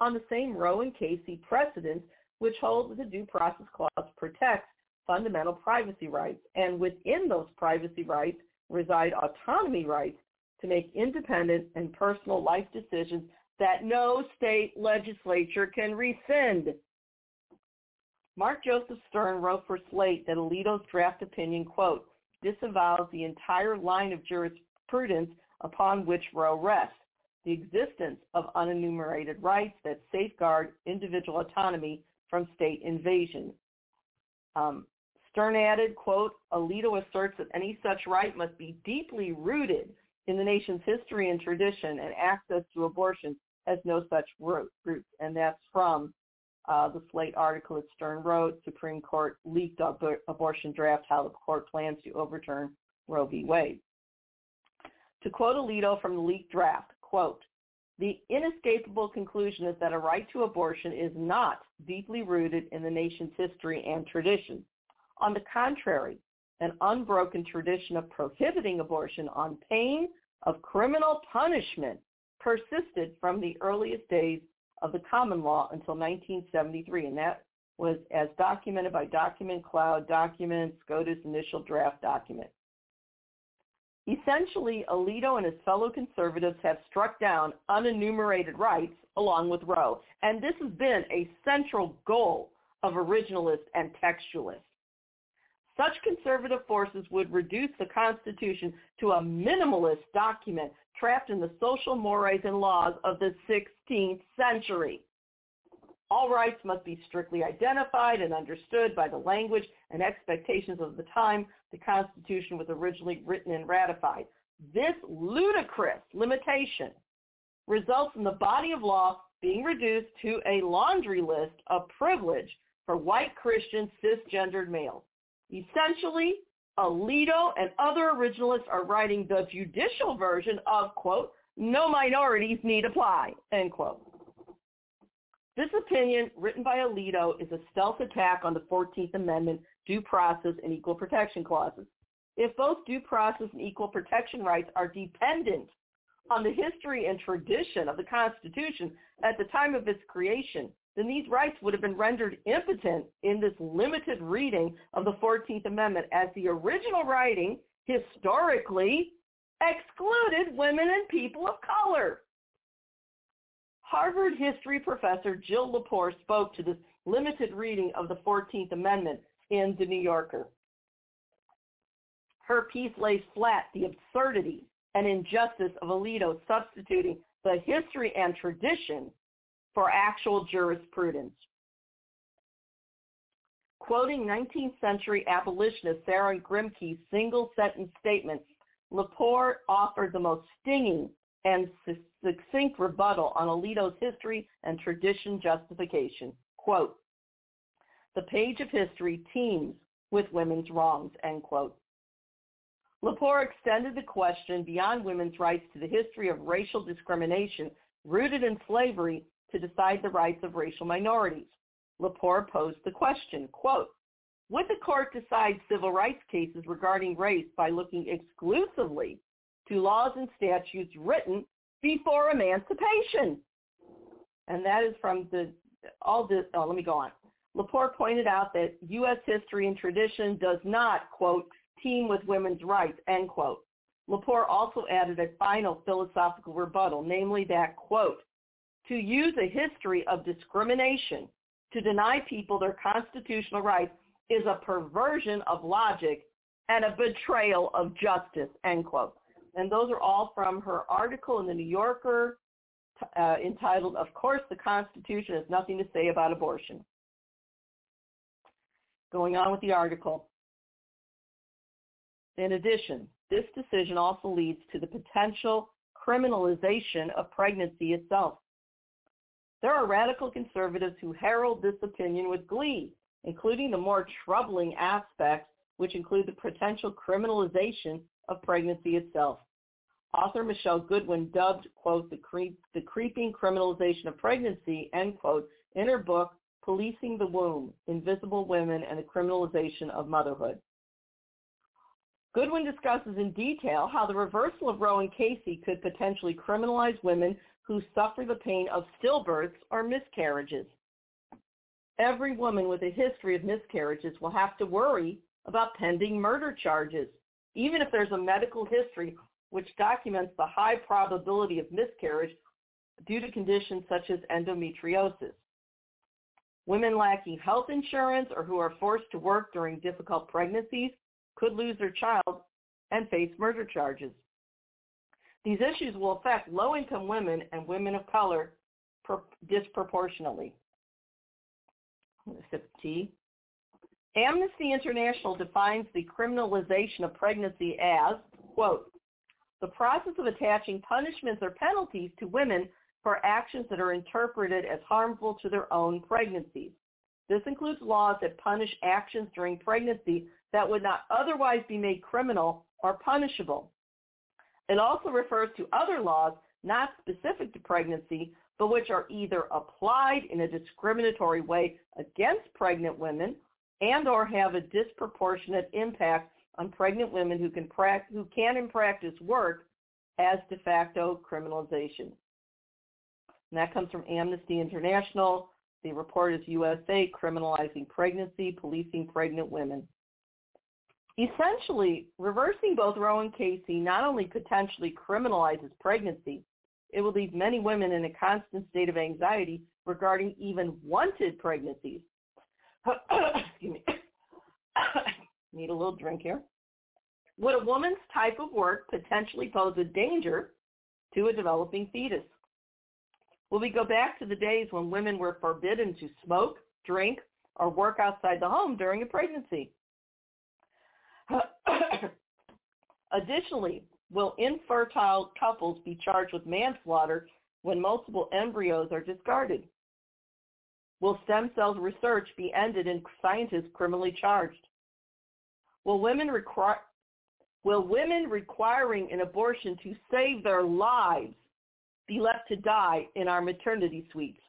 on the same Roe and Casey precedents, which hold that the Due Process Clause protects fundamental privacy rights, and within those privacy rights reside autonomy rights to make independent and personal life decisions that no state legislature can rescind. Mark Joseph Stern wrote for Slate that Alito's draft opinion, quote, disavows the entire line of jurisprudence upon which Roe rests, the existence of unenumerated rights that safeguard individual autonomy from state invasion. Um, Stern added, quote, Alito asserts that any such right must be deeply rooted in the nation's history and tradition, and access to abortion has no such roots. And that's from uh, the Slate article that Stern wrote, Supreme Court leaked ab- abortion draft, how the court plans to overturn Roe v. Wade. To quote Alito from the leaked draft, quote, the inescapable conclusion is that a right to abortion is not deeply rooted in the nation's history and tradition. On the contrary, an unbroken tradition of prohibiting abortion on pain of criminal punishment persisted from the earliest days of the common law until 1973, and that was as documented by Document Cloud Documents, SCOTUS initial draft document. Essentially, Alito and his fellow conservatives have struck down unenumerated rights along with Roe, and this has been a central goal of originalists and textualists. Such conservative forces would reduce the Constitution to a minimalist document trapped in the social mores and laws of the 16th century. All rights must be strictly identified and understood by the language and expectations of the time the Constitution was originally written and ratified. This ludicrous limitation results in the body of law being reduced to a laundry list of privilege for white Christian cisgendered males. Essentially, Alito and other originalists are writing the judicial version of, quote, no minorities need apply, end quote. This opinion, written by Alito, is a stealth attack on the 14th Amendment due process and equal protection clauses. If both due process and equal protection rights are dependent on the history and tradition of the Constitution at the time of its creation, then these rights would have been rendered impotent in this limited reading of the 14th Amendment as the original writing historically excluded women and people of color. Harvard history professor Jill Lepore spoke to this limited reading of the 14th Amendment in The New Yorker. Her piece lays flat the absurdity and injustice of Alito substituting the history and tradition for actual jurisprudence. Quoting 19th century abolitionist Sarah Grimke's single-sentence statement, Lepore offered the most stinging and succinct rebuttal on Alito's history and tradition justification. Quote, the page of history teems with women's wrongs, end quote. Lepore extended the question beyond women's rights to the history of racial discrimination rooted in slavery to decide the rights of racial minorities. Lepore posed the question, quote, would the court decide civil rights cases regarding race by looking exclusively to laws and statutes written before emancipation? And that is from the, all this, oh, let me go on. Lepore pointed out that U.S. history and tradition does not, quote, teem with women's rights, end quote. Lepore also added a final philosophical rebuttal, namely that, quote, to use a history of discrimination to deny people their constitutional rights is a perversion of logic and a betrayal of justice, end quote. And those are all from her article in the New Yorker uh, entitled, Of Course the Constitution Has Nothing to Say About Abortion. Going on with the article. In addition, this decision also leads to the potential criminalization of pregnancy itself. There are radical conservatives who herald this opinion with glee, including the more troubling aspects, which include the potential criminalization of pregnancy itself. Author Michele Goodwin dubbed, quote, the, the creeping criminalization of pregnancy, end quote, in her book, Policing the Womb, Invisible Women and the Criminalization of Motherhood. Goodwin discusses in detail how the reversal of Roe and Casey could potentially criminalize women who suffer the pain of stillbirths or miscarriages. Every woman with a history of miscarriages will have to worry about pending murder charges, even if there's a medical history which documents the high probability of miscarriage due to conditions such as endometriosis. Women lacking health insurance or who are forced to work during difficult pregnancies could lose their child and face murder charges. These issues will affect low-income women and women of color disproportionately. T. Amnesty International defines the criminalization of pregnancy as, quote, the process of attaching punishments or penalties to women for actions that are interpreted as harmful to their own pregnancies. This includes laws that punish actions during pregnancy that would not otherwise be made criminal or punishable. It also refers to other laws not specific to pregnancy, but which are either applied in a discriminatory way against pregnant women and or have a disproportionate impact on pregnant women who can, pra- who can in practice work as de facto criminalization. And that comes from Amnesty International. The report is USA Criminalizing Pregnancy, Policing Pregnant Women. Essentially, reversing both Roe and Casey not only potentially criminalizes pregnancy, it will leave many women in a constant state of anxiety regarding even wanted pregnancies. Excuse me. Need a little drink here. Would a woman's type of work potentially pose a danger to a developing fetus? Will we go back to the days when women were forbidden to smoke, drink, or work outside the home during a pregnancy? Additionally, will infertile couples be charged with manslaughter when multiple embryos are discarded? Will stem cell research be ended and scientists criminally charged? Will women, will women requiring an abortion to save their lives be left to die in our maternity suites?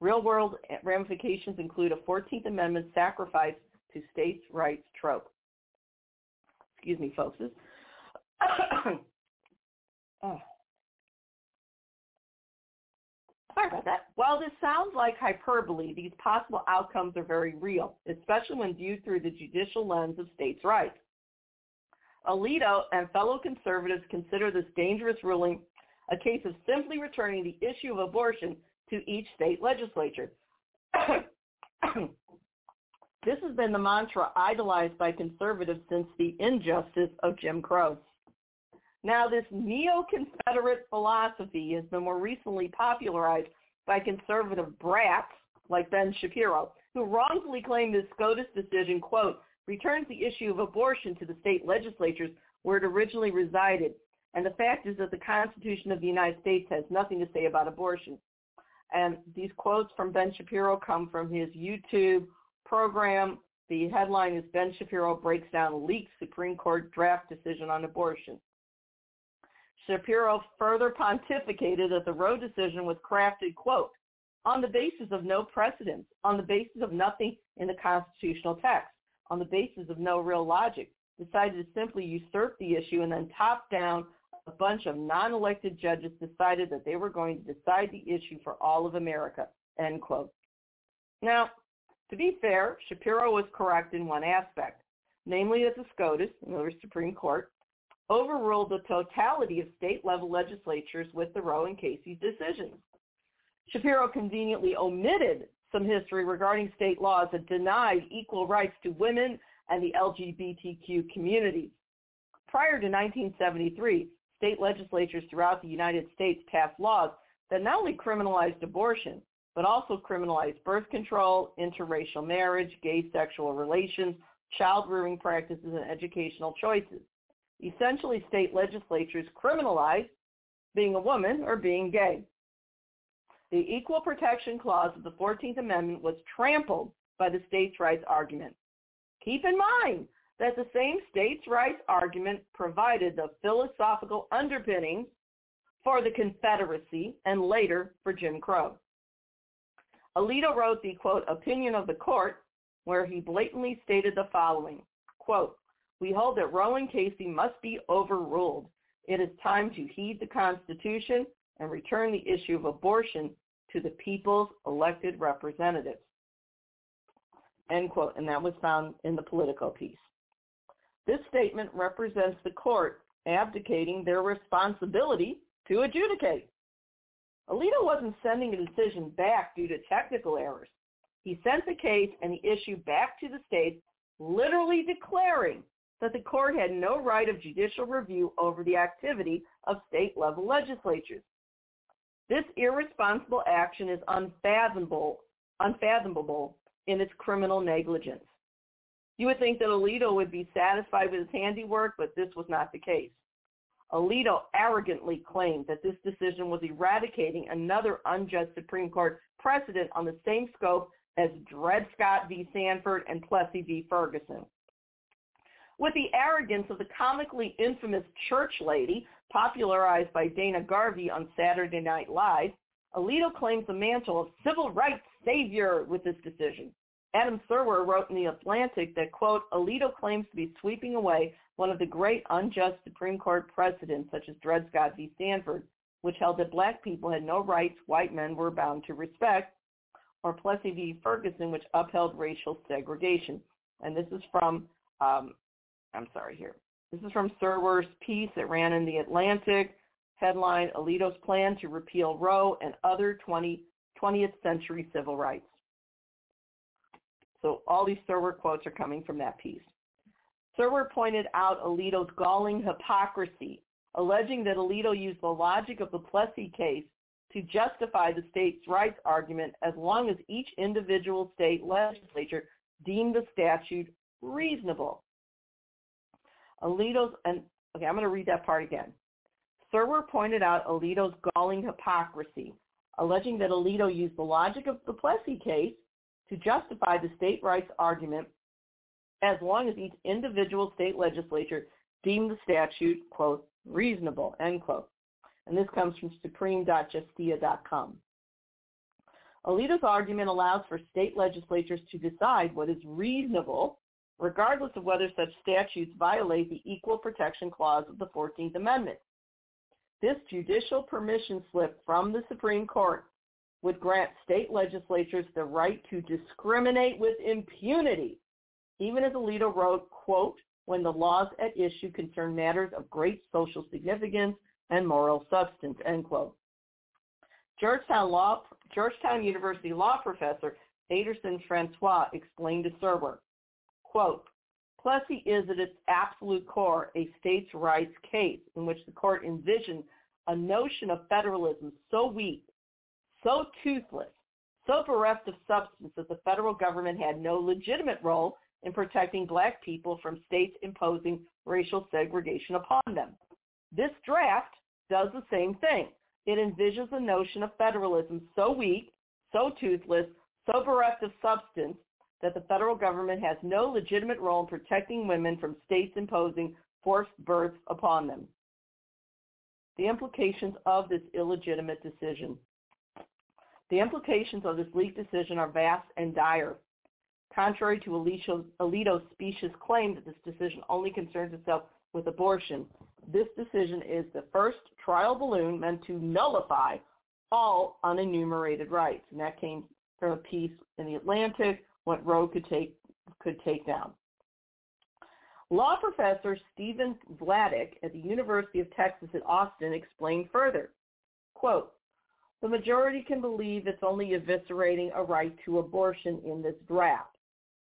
Real-world ramifications include a 14th Amendment sacrifice to states' rights trope. Excuse me, folks. oh. Sorry about that. While this sounds like hyperbole, these possible outcomes are very real, especially when viewed through the judicial lens of states' rights. Alito and fellow conservatives consider this dangerous ruling a case of simply returning the issue of abortion to each state legislature. This has been the mantra idolized by conservatives since the injustice of Jim Crow. Now, this neo-Confederate philosophy has been more recently popularized by conservative brats like Ben Shapiro, who wrongfully claimed the SCOTUS decision, quote, returns the issue of abortion to the state legislatures where it originally resided. And the fact is that the Constitution of the United States has nothing to say about abortion. And these quotes from Ben Shapiro come from his YouTube program. The headline is Ben Shapiro breaks down leaked Supreme Court draft decision on abortion. Shapiro further pontificated that the Roe decision was crafted, quote, on the basis of no precedent, on the basis of nothing in the constitutional text, on the basis of no real logic, decided to simply usurp the issue and then top down a bunch of non-elected judges decided that they were going to decide the issue for all of America, end quote. Now, to be fair, Shapiro was correct in one aspect, namely that the SCOTUS, in other Supreme Court, overruled the totality of state-level legislatures with the Roe and Casey decisions. Shapiro conveniently omitted some history regarding state laws that denied equal rights to women and the LGBTQ communities. Prior to 1973, state legislatures throughout the United States passed laws that not only criminalized abortion, but also criminalized birth control, interracial marriage, gay sexual relations, child rearing practices, and educational choices. Essentially, state legislatures criminalized being a woman or being gay. The Equal Protection Clause of the 14th Amendment was trampled by the states' rights argument. Keep in mind that the same states' rights argument provided the philosophical underpinnings for the Confederacy and later for Jim Crow. Alito wrote the, quote, opinion of the court where he blatantly stated the following, quote, we hold that Roe and Casey must be overruled. It is time to heed the Constitution and return the issue of abortion to the people's elected representatives. End quote. And that was found in the Politico piece. This statement represents the court abdicating their responsibility to adjudicate. Alito wasn't sending a decision back due to technical errors. He sent the case and the issue back to the states, literally declaring that the court had no right of judicial review over the activity of state-level legislatures. This irresponsible action is unfathomable, unfathomable in its criminal negligence. You would think that Alito would be satisfied with his handiwork, but this was not the case. Alito arrogantly claimed that this decision was eradicating another unjust Supreme Court precedent on the same scope as Dred Scott v. Sandford and Plessy v. Ferguson. With the arrogance of the comically infamous church lady popularized by Dana Carvey on Saturday Night Live, Alito claims the mantle of civil rights savior with this decision. Adam Serwer wrote in The Atlantic that, quote, Alito claims to be sweeping away one of the great unjust Supreme Court precedents, such as Dred Scott v. Stanford, which held that black people had no rights white men were bound to respect, or Plessy v. Ferguson, which upheld racial segregation. And this is from um, I'm sorry here. This is from Serwer's piece that ran in The Atlantic. Headline, Alito's plan to repeal Roe and other 20, 20th century civil rights. So all these Serwer quotes are coming from that piece. Serwer pointed out Alito's galling hypocrisy, alleging that Alito used the logic of the Plessy case to justify the state's rights argument as long as each individual state legislature deemed the statute reasonable. Alito's, and okay, I'm going to read that part again. Serwer pointed out Alito's galling hypocrisy, alleging that Alito used the logic of the Plessy case to justify the state rights argument as long as each individual state legislature deemed the statute, quote, reasonable, end quote. And this comes from supreme.justia.com. Alito's argument allows for state legislatures to decide what is reasonable regardless of whether such statutes violate the Equal Protection Clause of the 14th Amendment. This judicial permission slip from the Supreme Court would grant state legislatures the right to discriminate with impunity, even as Alito wrote, quote, when the laws at issue concern matters of great social significance and moral substance, end quote. Georgetown, law, Georgetown University law professor Aderson Francois explained to Serwer, Quote, Plessy is at its absolute core a states' rights case in which the court envisioned a notion of federalism so weak, so toothless, so bereft of substance that the federal government had no legitimate role in protecting black people from states imposing racial segregation upon them. This draft does the same thing. It envisions a notion of federalism so weak, so toothless, so bereft of substance that the federal government has no legitimate role in protecting women from states imposing forced births upon them. The implications of this illegitimate decision. The implications of this leaked decision are vast and dire. Contrary to Alito's specious claim that this decision only concerns itself with abortion, this decision is the first trial balloon meant to nullify all unenumerated rights. And that came from a piece in the Atlantic what Roe could take could take down. Law professor Stephen Vladeck at the University of Texas at Austin explained further, quote, the majority can believe it's only eviscerating a right to abortion in this draft,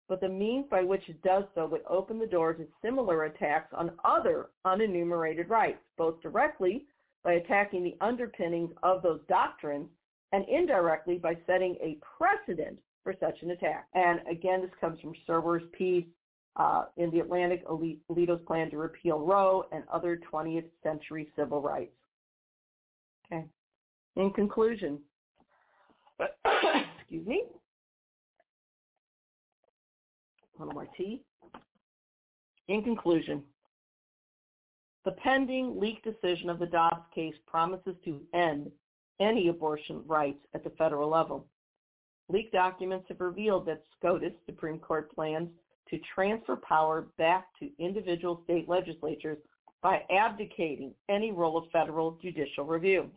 but the means by which it does so would open the door to similar attacks on other unenumerated rights, both directly by attacking the underpinnings of those doctrines and indirectly by setting a precedent for such an attack. And again, this comes from Serwer's piece uh, in the Atlantic, Alito's plan to repeal Roe and other 20th century civil rights. Okay. In conclusion, excuse me, more. In conclusion, the pending leak decision of the Dobbs case promises to end any abortion rights at the federal level. Leaked documents have revealed that SCOTUS, Supreme Court, plans to transfer power back to individual state legislatures by abdicating any role of federal judicial review.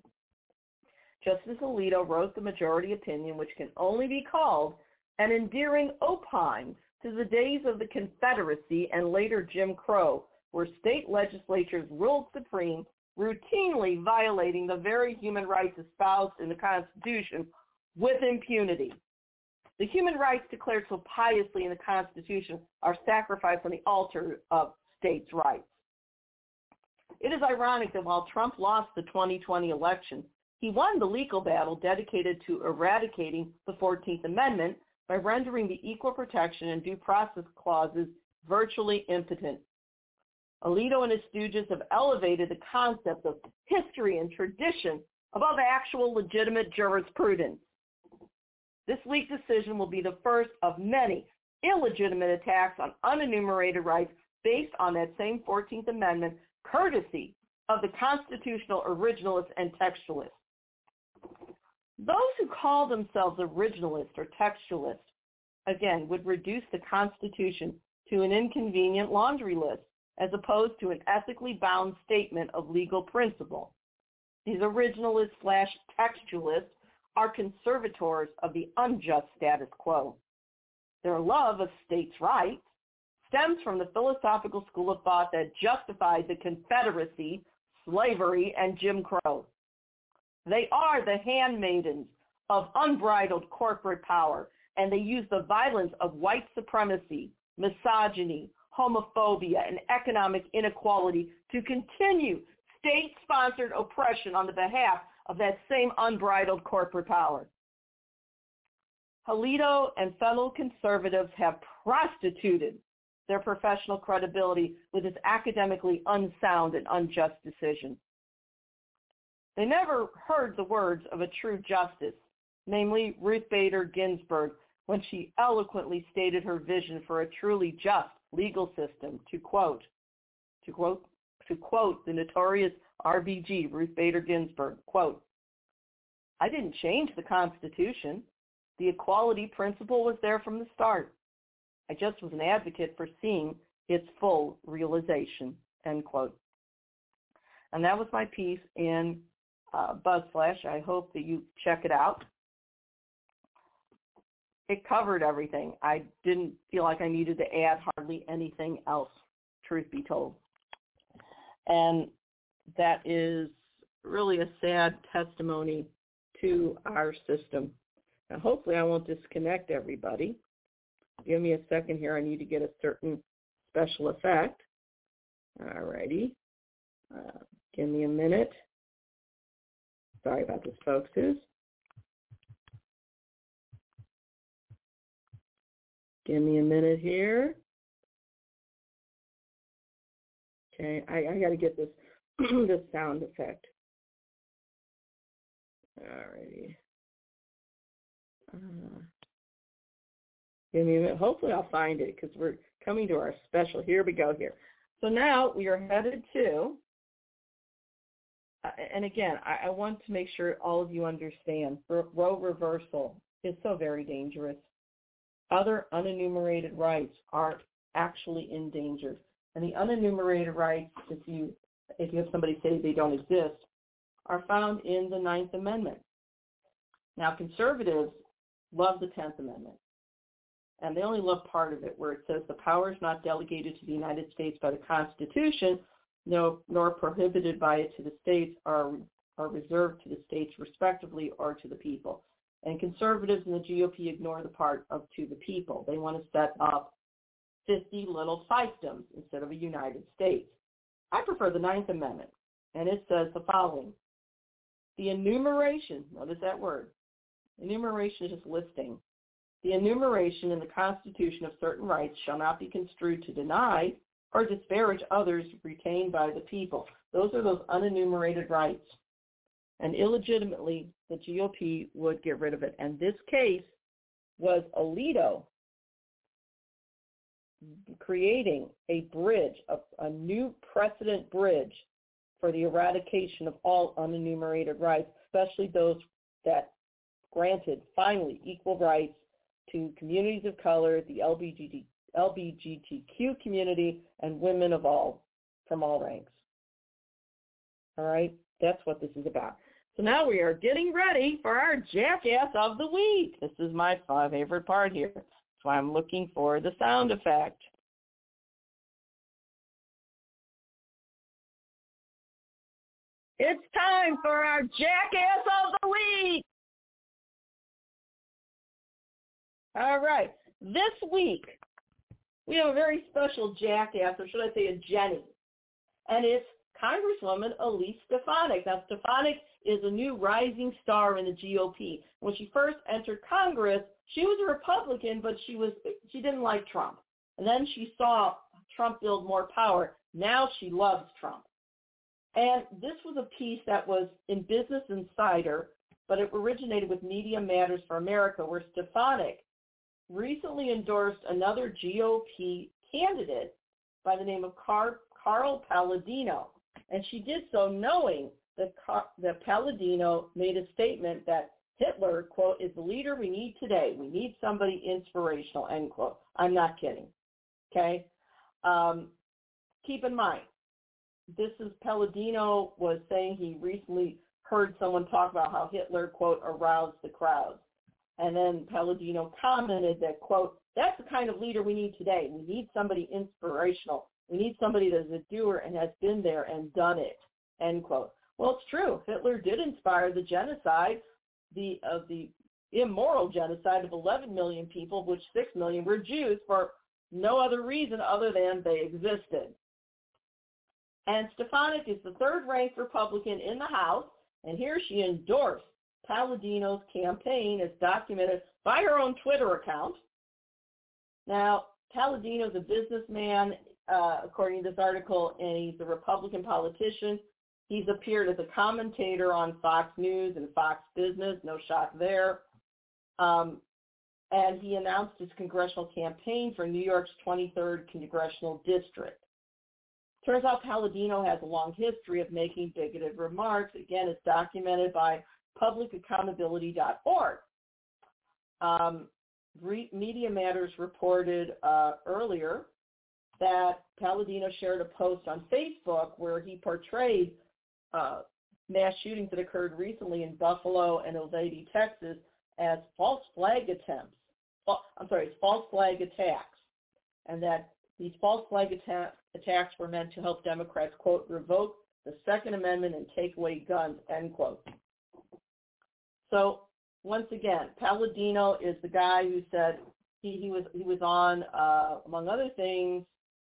Justice Alito wrote the majority opinion, which can only be called an endearing opine to the days of the Confederacy and later Jim Crow, where state legislatures ruled supreme, routinely violating the very human rights espoused in the Constitution with impunity. The human rights declared so piously in the Constitution are sacrificed on the altar of states' rights. It is ironic that while Trump lost the 2020 election, he won the legal battle dedicated to eradicating the 14th Amendment by rendering the equal protection and due process clauses virtually impotent. Alito and his stooges have elevated the concept of history and tradition above actual legitimate jurisprudence. This leaked decision will be the first of many illegitimate attacks on unenumerated rights based on that same 14th Amendment, courtesy of the constitutional originalists and textualists. Those who call themselves originalists or textualists, again, would reduce the Constitution to an inconvenient laundry list as opposed to an ethically bound statement of legal principle. These originalists slash textualists are conservators of the unjust status quo. Their love of states' rights stems from the philosophical school of thought that justified the Confederacy, slavery, and Jim Crow. They are the handmaidens of unbridled corporate power, and they use the violence of white supremacy, misogyny, homophobia, and economic inequality to continue state-sponsored oppression on the behalf of that same unbridled corporate power. Alito and fellow conservatives have prostituted their professional credibility with this academically unsound and unjust decision. They never heard the words of a true justice, namely Ruth Bader Ginsburg, when she eloquently stated her vision for a truly just legal system to quote, to quote, to quote the notorious RBG, Ruth Bader Ginsburg, quote, I didn't change the Constitution. The equality principle was there from the start. I just was an advocate for seeing its full realization, end quote. And that was my piece in uh, BuzzFlash. I hope that you check it out. It covered everything. I didn't feel like I needed to add hardly anything else, truth be told. And that is really a sad testimony to our system. Now, hopefully I won't disconnect everybody. Give me a second here. I need to get a certain special effect. All righty. Uh, give me a minute. Sorry about this, folks. Give me a minute here. Okay, I, I got to get this this sound effect. Alrighty. Uh, give me a minute. Hopefully I'll find it because we're coming to our special. Here we go here. So now we are headed to, and again, I, I want to make sure all of you understand, Roe reversal is so very dangerous. Other unenumerated rights are actually endangered. And the unenumerated rights, if you if you have somebody say they don't exist, are found in the Ninth Amendment. Now, conservatives love the 10th Amendment. And they only love part of it where it says the powers not delegated to the United States by the Constitution no, nor prohibited by it to the states are, are reserved to the states respectively or to the people. And conservatives in the GOP ignore the part of to the people. They want to set up 50 little fiefdoms instead of a United States. I prefer the Ninth Amendment, and it says the following. The enumeration, notice that word, enumeration is just listing. The enumeration in the Constitution of certain rights shall not be construed to deny or disparage others retained by the people. Those are those unenumerated rights. And illegitimately, the GOP would get rid of it. And this case was Alito creating a bridge, a, a new precedent bridge for the eradication of all unenumerated rights, especially those that granted finally equal rights to communities of color, the LGBT, LGBTQ community, and women of all, from all ranks. All right? That's what this is about. So now we are getting ready for our Jackass of the Week. This is my favorite part here. That's why I'm looking for the sound effect. It's time for our Jackass of the Week. All right. This week, we have a very special jackass, or should I say a Jenny. And it's Congresswoman Elise Stefanik. Now, Stefanik is a new rising star in the GOP. When she first entered Congress, she was a Republican, but she was she didn't like Trump. And then she saw Trump build more power. Now she loves Trump. And this was a piece that was in Business Insider, but it originated with Media Matters for America, where Stefanik recently endorsed another GOP candidate by the name of Car- Carl Paladino. And she did so knowing that, Car- that Paladino made a statement that Hitler, quote, is the leader we need today. We need somebody inspirational, end quote. I'm not kidding. Okay? Um, keep in mind, this is Paladino was saying he recently heard someone talk about how Hitler, quote, aroused the crowds. And then Paladino commented that, quote, that's the kind of leader we need today. We need somebody inspirational. We need somebody that's a doer and has been there and done it, end quote. Well, it's true. Hitler did inspire the genocide the, of the immoral genocide of 11 million people, of which 6 million were Jews for no other reason other than they existed. And Stefanik is the third-ranked Republican in the House, and here she endorsed Paladino's campaign as documented by her own Twitter account. Now, Paladino's a businessman, uh, according to this article, and he's a Republican politician. He's appeared as a commentator on Fox News and Fox Business, no shock there. Um, and he announced his congressional campaign for New York's 23rd congressional district. Turns out Paladino has a long history of making bigoted remarks. Again, it's documented by publicaccountability.org. Um, Media Matters reported uh, earlier that Paladino shared a post on Facebook where he portrayed uh, mass shootings that occurred recently in Buffalo and Uvalde, Texas, as false flag attempts. I'm sorry, false flag attacks, and that these false flag atta- attacks were meant to help Democrats, quote, revoke the Second Amendment and take away guns, end quote. So once again, Paladino is the guy who said he, he was he was on uh, among other things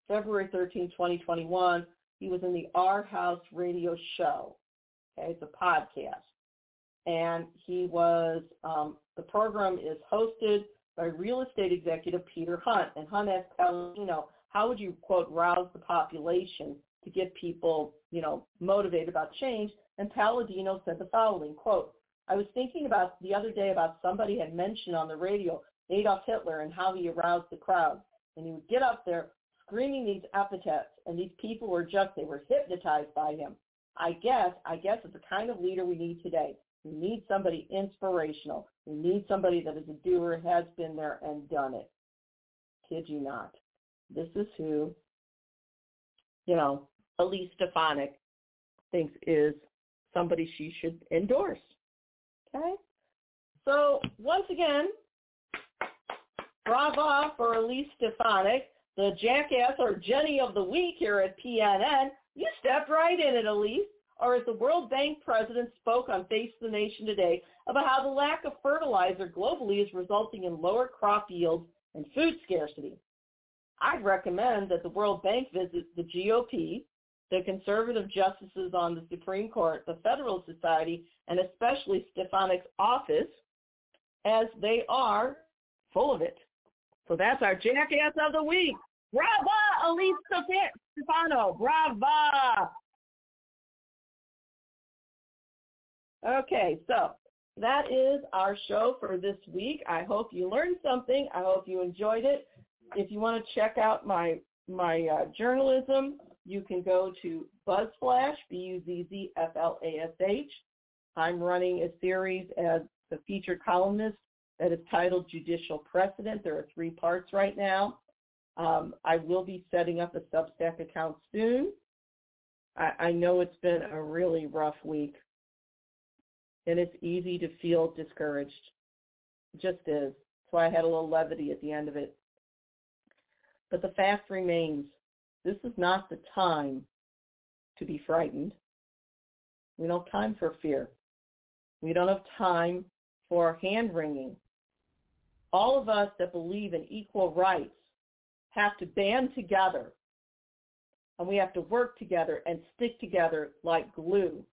February 13, 2021. He was in the Our House radio show. Okay, it's a podcast, and he was um, the program is hosted by real estate executive Peter Hunt. And Hunt asked Paladino, how would you quote rouse the population to get people you know motivated about change? And Paladino said the following quote I was thinking about the other day about somebody had mentioned on the radio Adolf Hitler and how he aroused the crowd. And he would get up there screaming these epithets, and these people were just, they were hypnotized by him. I guess, I guess it's the kind of leader we need today. We need somebody inspirational. We need somebody that is a doer, has been there and done it. Kid you not. This is who, you know, Elise Stefanik thinks is somebody she should endorse. Okay? So once again, Brava for Elise Stefanik, the jackass or Jenny of the week here at PNN. You stepped right in it, Elise. Or as the World Bank president spoke on Face the Nation today about how the lack of fertilizer globally is resulting in lower crop yields and food scarcity. I'd recommend that the World Bank visit the GOP, the conservative justices on the Supreme Court, the Federal Society, and especially Stefanik's office, as they are full of it. So that's our jackass of the week. Brava, Elise Stefano. Brava. Okay, so that is our show for this week. I hope you learned something. I hope you enjoyed it. If you want to check out my my uh, journalism, you can go to BuzzFlash, B-U-Z-Z-F-L-A-S-H. I'm running a series as the featured columnist that is titled Judicial Precedent. There are three parts right now. Um, I will be setting up a Substack account soon. I, I know it's been a really rough week, and it's easy to feel discouraged. It just is. Why I had a little levity at the end of it. But the fact remains, this is not the time to be frightened. We don't have time for fear. We don't have time for hand-wringing. All of us that believe in equal rights have to band together and we have to work together and stick together like glue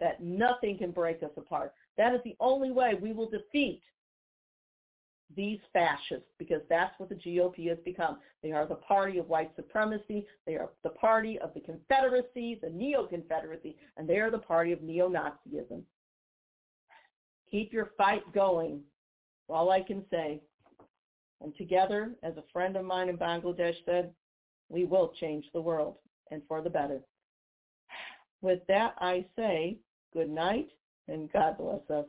that nothing can break us apart. That is the only way we will defeat these fascists because that's what the GOP has become. They are the party of white supremacy. They are the party of the Confederacy, the Neo-Confederacy, and they are the party of neo-Nazism. Keep your fight going. All I can say. And together, as a friend of mine in Bangladesh said, we will change the world and for the better. With that, I say good night and God bless us.